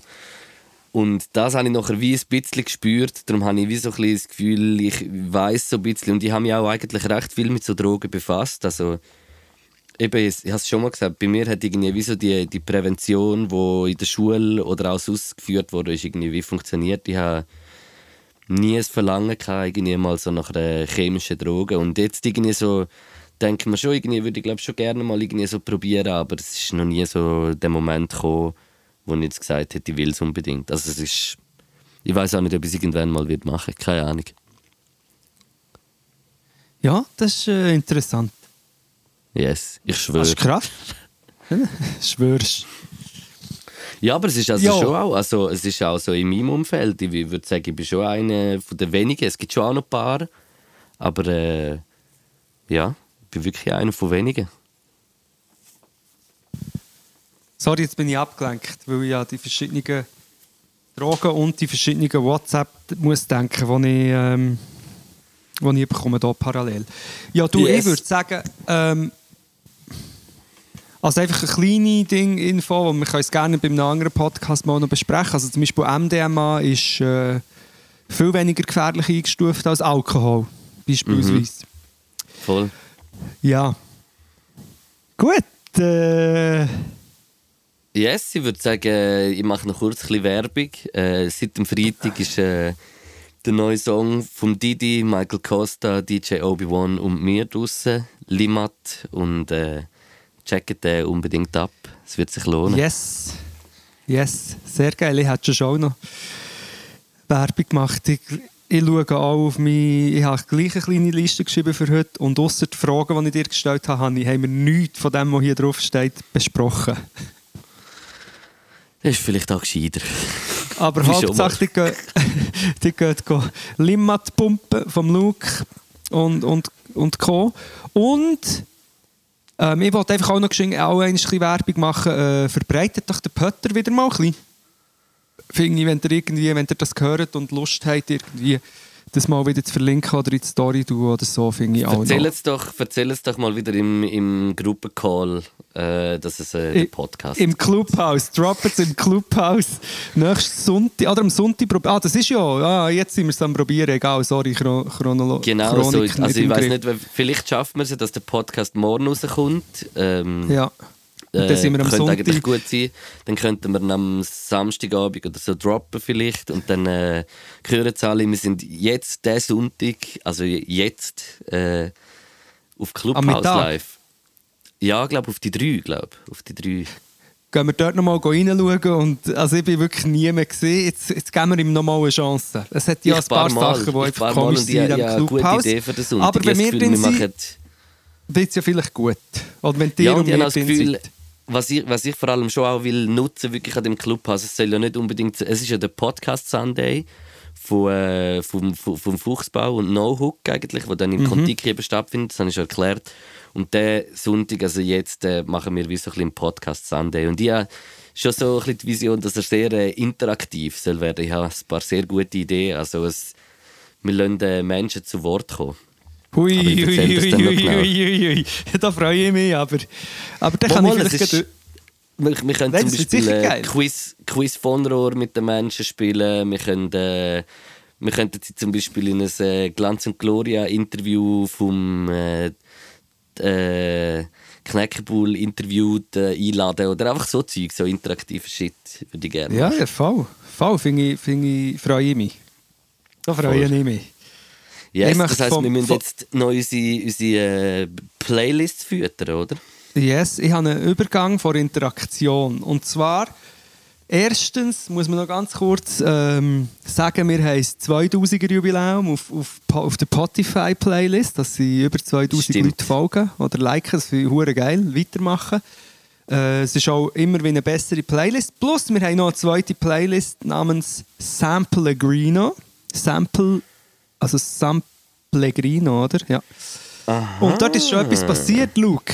Und das habe ich nachher wie ein bisschen gespürt. Darum habe ich wie so ein bisschen das Gefühl, ich weiß so ein bisschen. Und ich habe mich auch eigentlich recht viel mit so Drogen befasst. Also, eben, ich habe es schon mal gesagt, bei mir hat irgendwie wie so die, die Prävention, die in der Schule oder auch sonst geführt wurde, ist irgendwie wie funktioniert. Ich habe nie ein Verlangen gehabt, irgendwie mal so nach einer chemischen Droge. Und jetzt irgendwie so, denke mir schon, irgendwie würde ich glaube schon gerne mal irgendwie so probieren, aber es ist noch nie so der Moment gekommen, wo ich jetzt gesagt hätte, ich will es unbedingt. Also es ist, ich weiß auch nicht, ob ich es irgendwann mal wird machen, keine Ahnung. Ja, das ist äh, interessant. Yes, ich schwöre. ist krass. *laughs* Schwörst. Ja, aber es ist also Ja. schon auch, also es ist auch so in meinem Umfeld, ich würde sagen, ich bin schon einer von den wenigen, es gibt schon auch noch ein paar, aber äh, ja, bin wirklich einer von wenigen. Sorry, jetzt bin ich abgelenkt, weil ich ja die verschiedenen Drogen und die verschiedenen WhatsApp muss denken, die ich, ähm, die ich bekomme, hier parallel. Ja, du, Yes. ich würde sagen, ähm, also einfach eine kleine Ding, Info, und wir können es gerne bei einem anderen Podcast mal noch besprechen. Also zum Beispiel MDMA ist äh, viel weniger gefährlich eingestuft als Alkohol, beispielsweise. Voll. Ja. Gut, äh, Yes, ich würde sagen, ich mache noch kurz ein bisschen Werbung. Äh, seit dem Freitag ist äh, der neue Song von Didi, Michael Costa, DJ Obi-Wan und mir draussen. Limat. Und äh, checkt den unbedingt ab. Es wird sich lohnen. Yes. Yes. Sehr geil. Ich hätte schon auch noch Werbung gemacht. Ich, ich schaue auch auf mich. Ich habe gleich eine kleine Liste geschrieben für heute. Und außer die Fragen, die ich dir gestellt habe, haben wir nichts von dem, was hier drauf steht, besprochen. Das ist vielleicht auch gescheiter. Aber *laughs* Hauptsache, *laughs* die gehen, die gehen Limmat pumpen vom Luke und, und, und Co. Und ähm, ich wollte einfach auch noch auch ein bisschen Werbung machen. Äh, verbreitet doch den Pötter wieder mal ein bisschen. Finde ich, wenn ihr, irgendwie, wenn ihr das gehört und Lust habt, irgendwie das mal wieder zu verlinken oder in die Story tun oder so, finde ich auch Erzähl es doch, erzähl es doch mal wieder im, im Gruppencall, äh, dass es äh, der I- Podcast Im Clubhouse, drop es im Clubhouse. Nächsten Sonntag, oder am Sonntag, ah, das ist ja, ah, jetzt sind wir es am probieren, egal, sorry, Chro Chronolo Genau so. Chronik Also ich weiß nicht, vielleicht schaffen wir es ja, dass der Podcast morgen rauskommt. Ähm, Ja, und dann sind wir am könnte Sonntag. eigentlich gut sein. Dann könnten wir am Samstagabend oder so droppen vielleicht und dann äh, hören sie alle, wir sind jetzt diesen Sonntag, also jetzt äh, auf Clubhouse live. Ja, ich glaube auf die drei, glaube auf die drei. Gehen wir dort nochmal reinschauen und also ich bin wirklich nie mehr gesehen. Jetzt, jetzt geben wir ihm nochmal eine Chance. Es hat ja Ich ein paar Mal, Sachen, die einfach paar komisch sind habe eine gute Clubhouse. Aber wenn wir das drin sind, wird es ja vielleicht gut. Oder wenn die Ja, und und ich habe das Gefühl, sind. Was ich, was ich vor allem schon auch will nutzen wirklich an dem Clubhaus, es soll ja nicht unbedingt, es ist ja der Podcast Sunday von, äh, vom, vom, vom Fuchsbau und No Hook eigentlich, wo dann im Mhm. Kontiki eben stattfindet, das habe ich schon erklärt. Und der Sonntag, also jetzt, äh, machen wir wie so ein bisschen Podcast Sunday. Und ich habe schon so ein bisschen die Vision, dass er sehr äh, interaktiv soll werden. Ich habe ein paar sehr gute Ideen. Also es, wir lassen äh, Menschen zu Wort kommen. Hui, hui, hui, hui, hui, hui, hui. Da freue ich mich, aber, aber dann kann Mal, ich vielleicht... ist- Wir, wir können Nein, zum Beispiel äh. Quiz, Quiz von Rohr mit den Menschen spielen. Wir können, äh, wir könnten sie zum Beispiel in ein äh, Glanz und Gloria Interview vom äh, äh, Knäckebull Interview äh, einladen oder einfach so Zeug, so interaktive Shit würde ich gerne. Ja, ja, voll. Voll, finde ich, finde ich, freue ich mich. Da freue ich mich. Yes, das heisst, vom- wir müssen jetzt noch unsere, unsere äh, Playlists füttern, oder? Yes, ich habe einen Übergang von Interaktion. Und zwar, erstens muss man noch ganz kurz ähm, sagen, wir haben das 2000er Jubiläum auf, auf, auf der Spotify-Playlist. Das sind über 2000 Stimmt. Leute folgen oder liken. Das finde ich geil. Weitermachen. Äh, es ist auch immer wie eine bessere Playlist. Plus, wir haben noch eine zweite Playlist namens Samplegrino. Sample, also Samplegrino, oder? Ja. Und dort ist schon etwas passiert, Luke.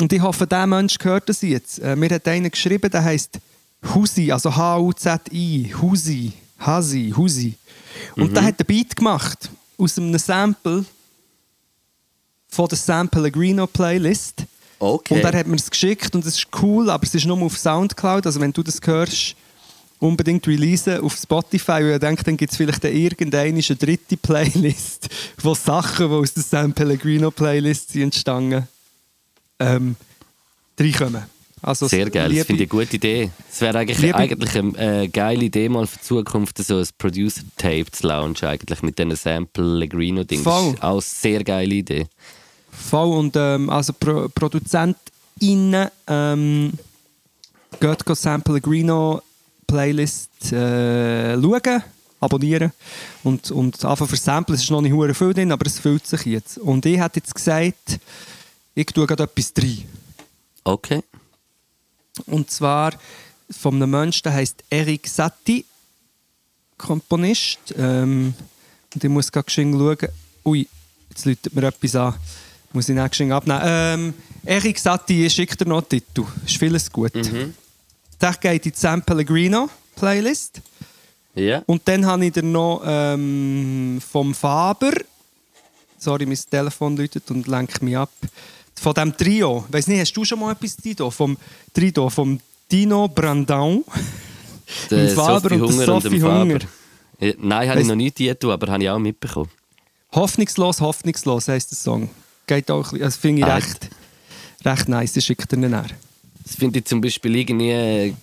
Und ich hoffe, der Mensch gehört das jetzt. Äh, mir hat einer geschrieben, der heißt Husi, also H-U-Z-I, Husi, Hasi, Husi. Und der hat einen Beat gemacht aus einem Sample von der Sample Agrino Playlist. Okay. Und er hat mir es geschickt und es ist cool, aber es ist nur auf Soundcloud. Also wenn du das hörst, unbedingt releasen auf Spotify. Und ich denke, dann gibt es vielleicht eine irgendeine eine dritte Playlist, *laughs* wo Sachen, die aus der San Pellegrino Playlist sind entstanden, ähm, reinkommen. Also Sehr geil, liebe- das finde ich eine gute Idee. Es wäre eigentlich, Liebe- eigentlich eine äh, geile Idee mal für die Zukunft, so ein Producer-Tape zu launchen, eigentlich mit diesen Sample-Legrino-Dings. Voll. Auch eine sehr geile Idee. Voll und ähm, also Pro ProduzentInnen ähm, geht Pellegrino Playlist äh, schauen, abonnieren und, und anfangen für Samples. Es ist noch nicht hure viel drin, aber es fühlt sich jetzt. Und ich hätte jetzt gesagt, ich tue gerade etwas rein. Okay. Und zwar von einem Menschen, der heißt Eric Satie, Komponist. Ähm, und ich muss gerade schauen. Ui, jetzt läutet mir etwas an. Muss ich geschwind abnehmen. Ähm, Eric Satie schickt dir noch einen Titel. Ist vieles gut. Der geht in die San Pellegrino Playlist. Ja. Und dann habe ich dir noch ähm, vom Faber. Sorry, mein Telefon läutet und lenkt mich ab. Von dem Trio. Weiß nicht, hast du schon mal etwas Tito? Vom Trio, vom Dino Brandão. *laughs* Der Faber Sophie und Hunger und Sophie dem Faber. Hunger. Ja, nein, habe ich noch nicht getan, aber habe ich auch mitbekommen. Hoffnungslos, hoffnungslos heisst der Song. Geht auch ein bisschen, das finde ich Ah, recht, recht nice. Ich schicke dir ihn näher. Das finde ich zum Beispiel irgendwie, äh,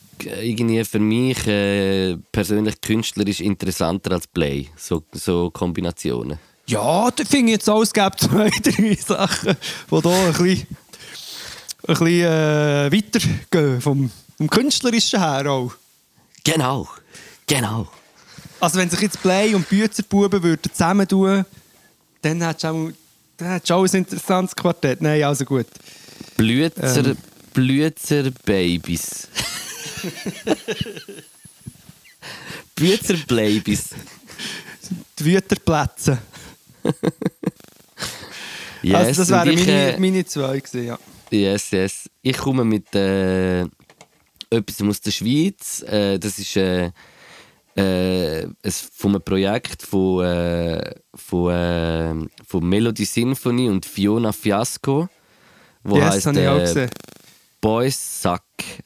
irgendwie für mich äh, persönlich künstlerisch interessanter als Play. So, so Kombinationen. Ja, da finde ich jetzt auch, es gibt *laughs* zwei, drei Sachen, die hier ein bisschen, ein bisschen äh, weitergehen. Vom, vom Künstlerischen her auch. Genau. Genau. Also wenn sich jetzt Play und Büzerbuben würden zusammen tun, dann hättest du auch, dann hättest du auch ein interessantes Quartett. Nein, also gut. Blützer, Ähm. Blützer Babys. Blützer Babys. Die Wüterplätze. Yes, also das wären ich, meine, äh, meine zwei gewesen, ja. Yes, yes. Ich komme mit äh, etwas aus der Schweiz. Äh, das ist äh, äh, es, von einem Projekt von, äh, von, äh, von Melody Symphony und Fiona Fiasco, wo yes, heißt habe ich auch äh, gesehen. Boys Suck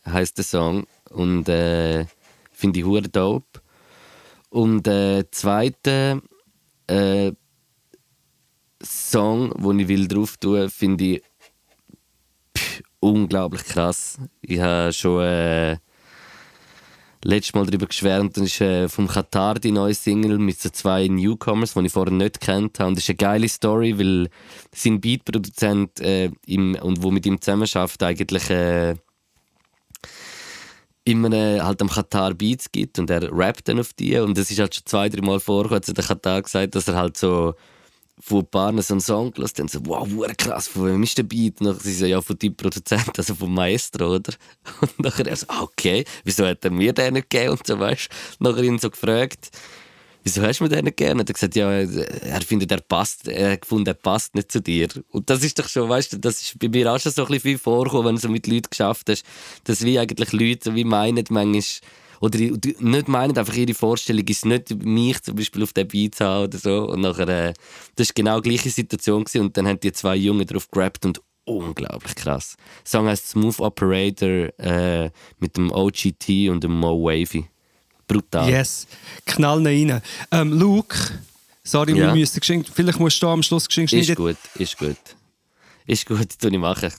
heißt der Song und äh, finde ich hure dope. Und der zweite äh, Song, den ich will drauf tun, finde ich pff, unglaublich krass. Ich habe schon äh, letztes Mal darüber geschwärmt. Das ist äh, vom Katar die neue Single mit so zwei Newcomers, die ich vorher nicht kennt habe. Und das ist eine geile Story, weil sein Beatproduzent äh, im, und wo mit ihm zusammenarbeitet, eigentlich äh, immer äh, halt am Katar Beats gibt und er rappt dann auf die. Und das ist halt schon zwei, drei Mal vorgekommen, hat der Katar gesagt, dass er halt so von ein paar so einen Song gelassen und so, wow, krass, von wem ist der Beat? Und dann sie so, ja, von deinem Produzent, also vom Maestro, oder? *laughs* Und nachher er so, ah, okay, wieso hat er mir den nicht gegeben? Und so, weißt du, nachher ihn so gefragt, wieso hast du mir den nicht gegeben? Und er hat gesagt, ja, er findet, er passt, er gefunden, er passt nicht zu dir. Und das ist doch schon, weißt du, das ist bei mir auch schon so ein bisschen viel vorgekommen, wenn du so mit Leuten geschafft hast, dass wie eigentlich Leute wie meinen, manchmal, oder die- nicht meinen, einfach ihre Vorstellung ist nicht mich zum Beispiel auf der Beat zu haben oder so. Und nachher, äh, das war genau die gleiche Situation gewesen. und dann haben die zwei Jungen drauf gerappt und unglaublich krass. Der Song heißt Smooth Operator äh, mit dem OGT und dem Mo Wavy. Brutal. Yes, knallen rein. Ähm, Luke, sorry, Ja? wir müssen geschenkt. Vielleicht musst du am Schluss geschenkt Ist gut, ist gut. Ist gut, tu ich machen.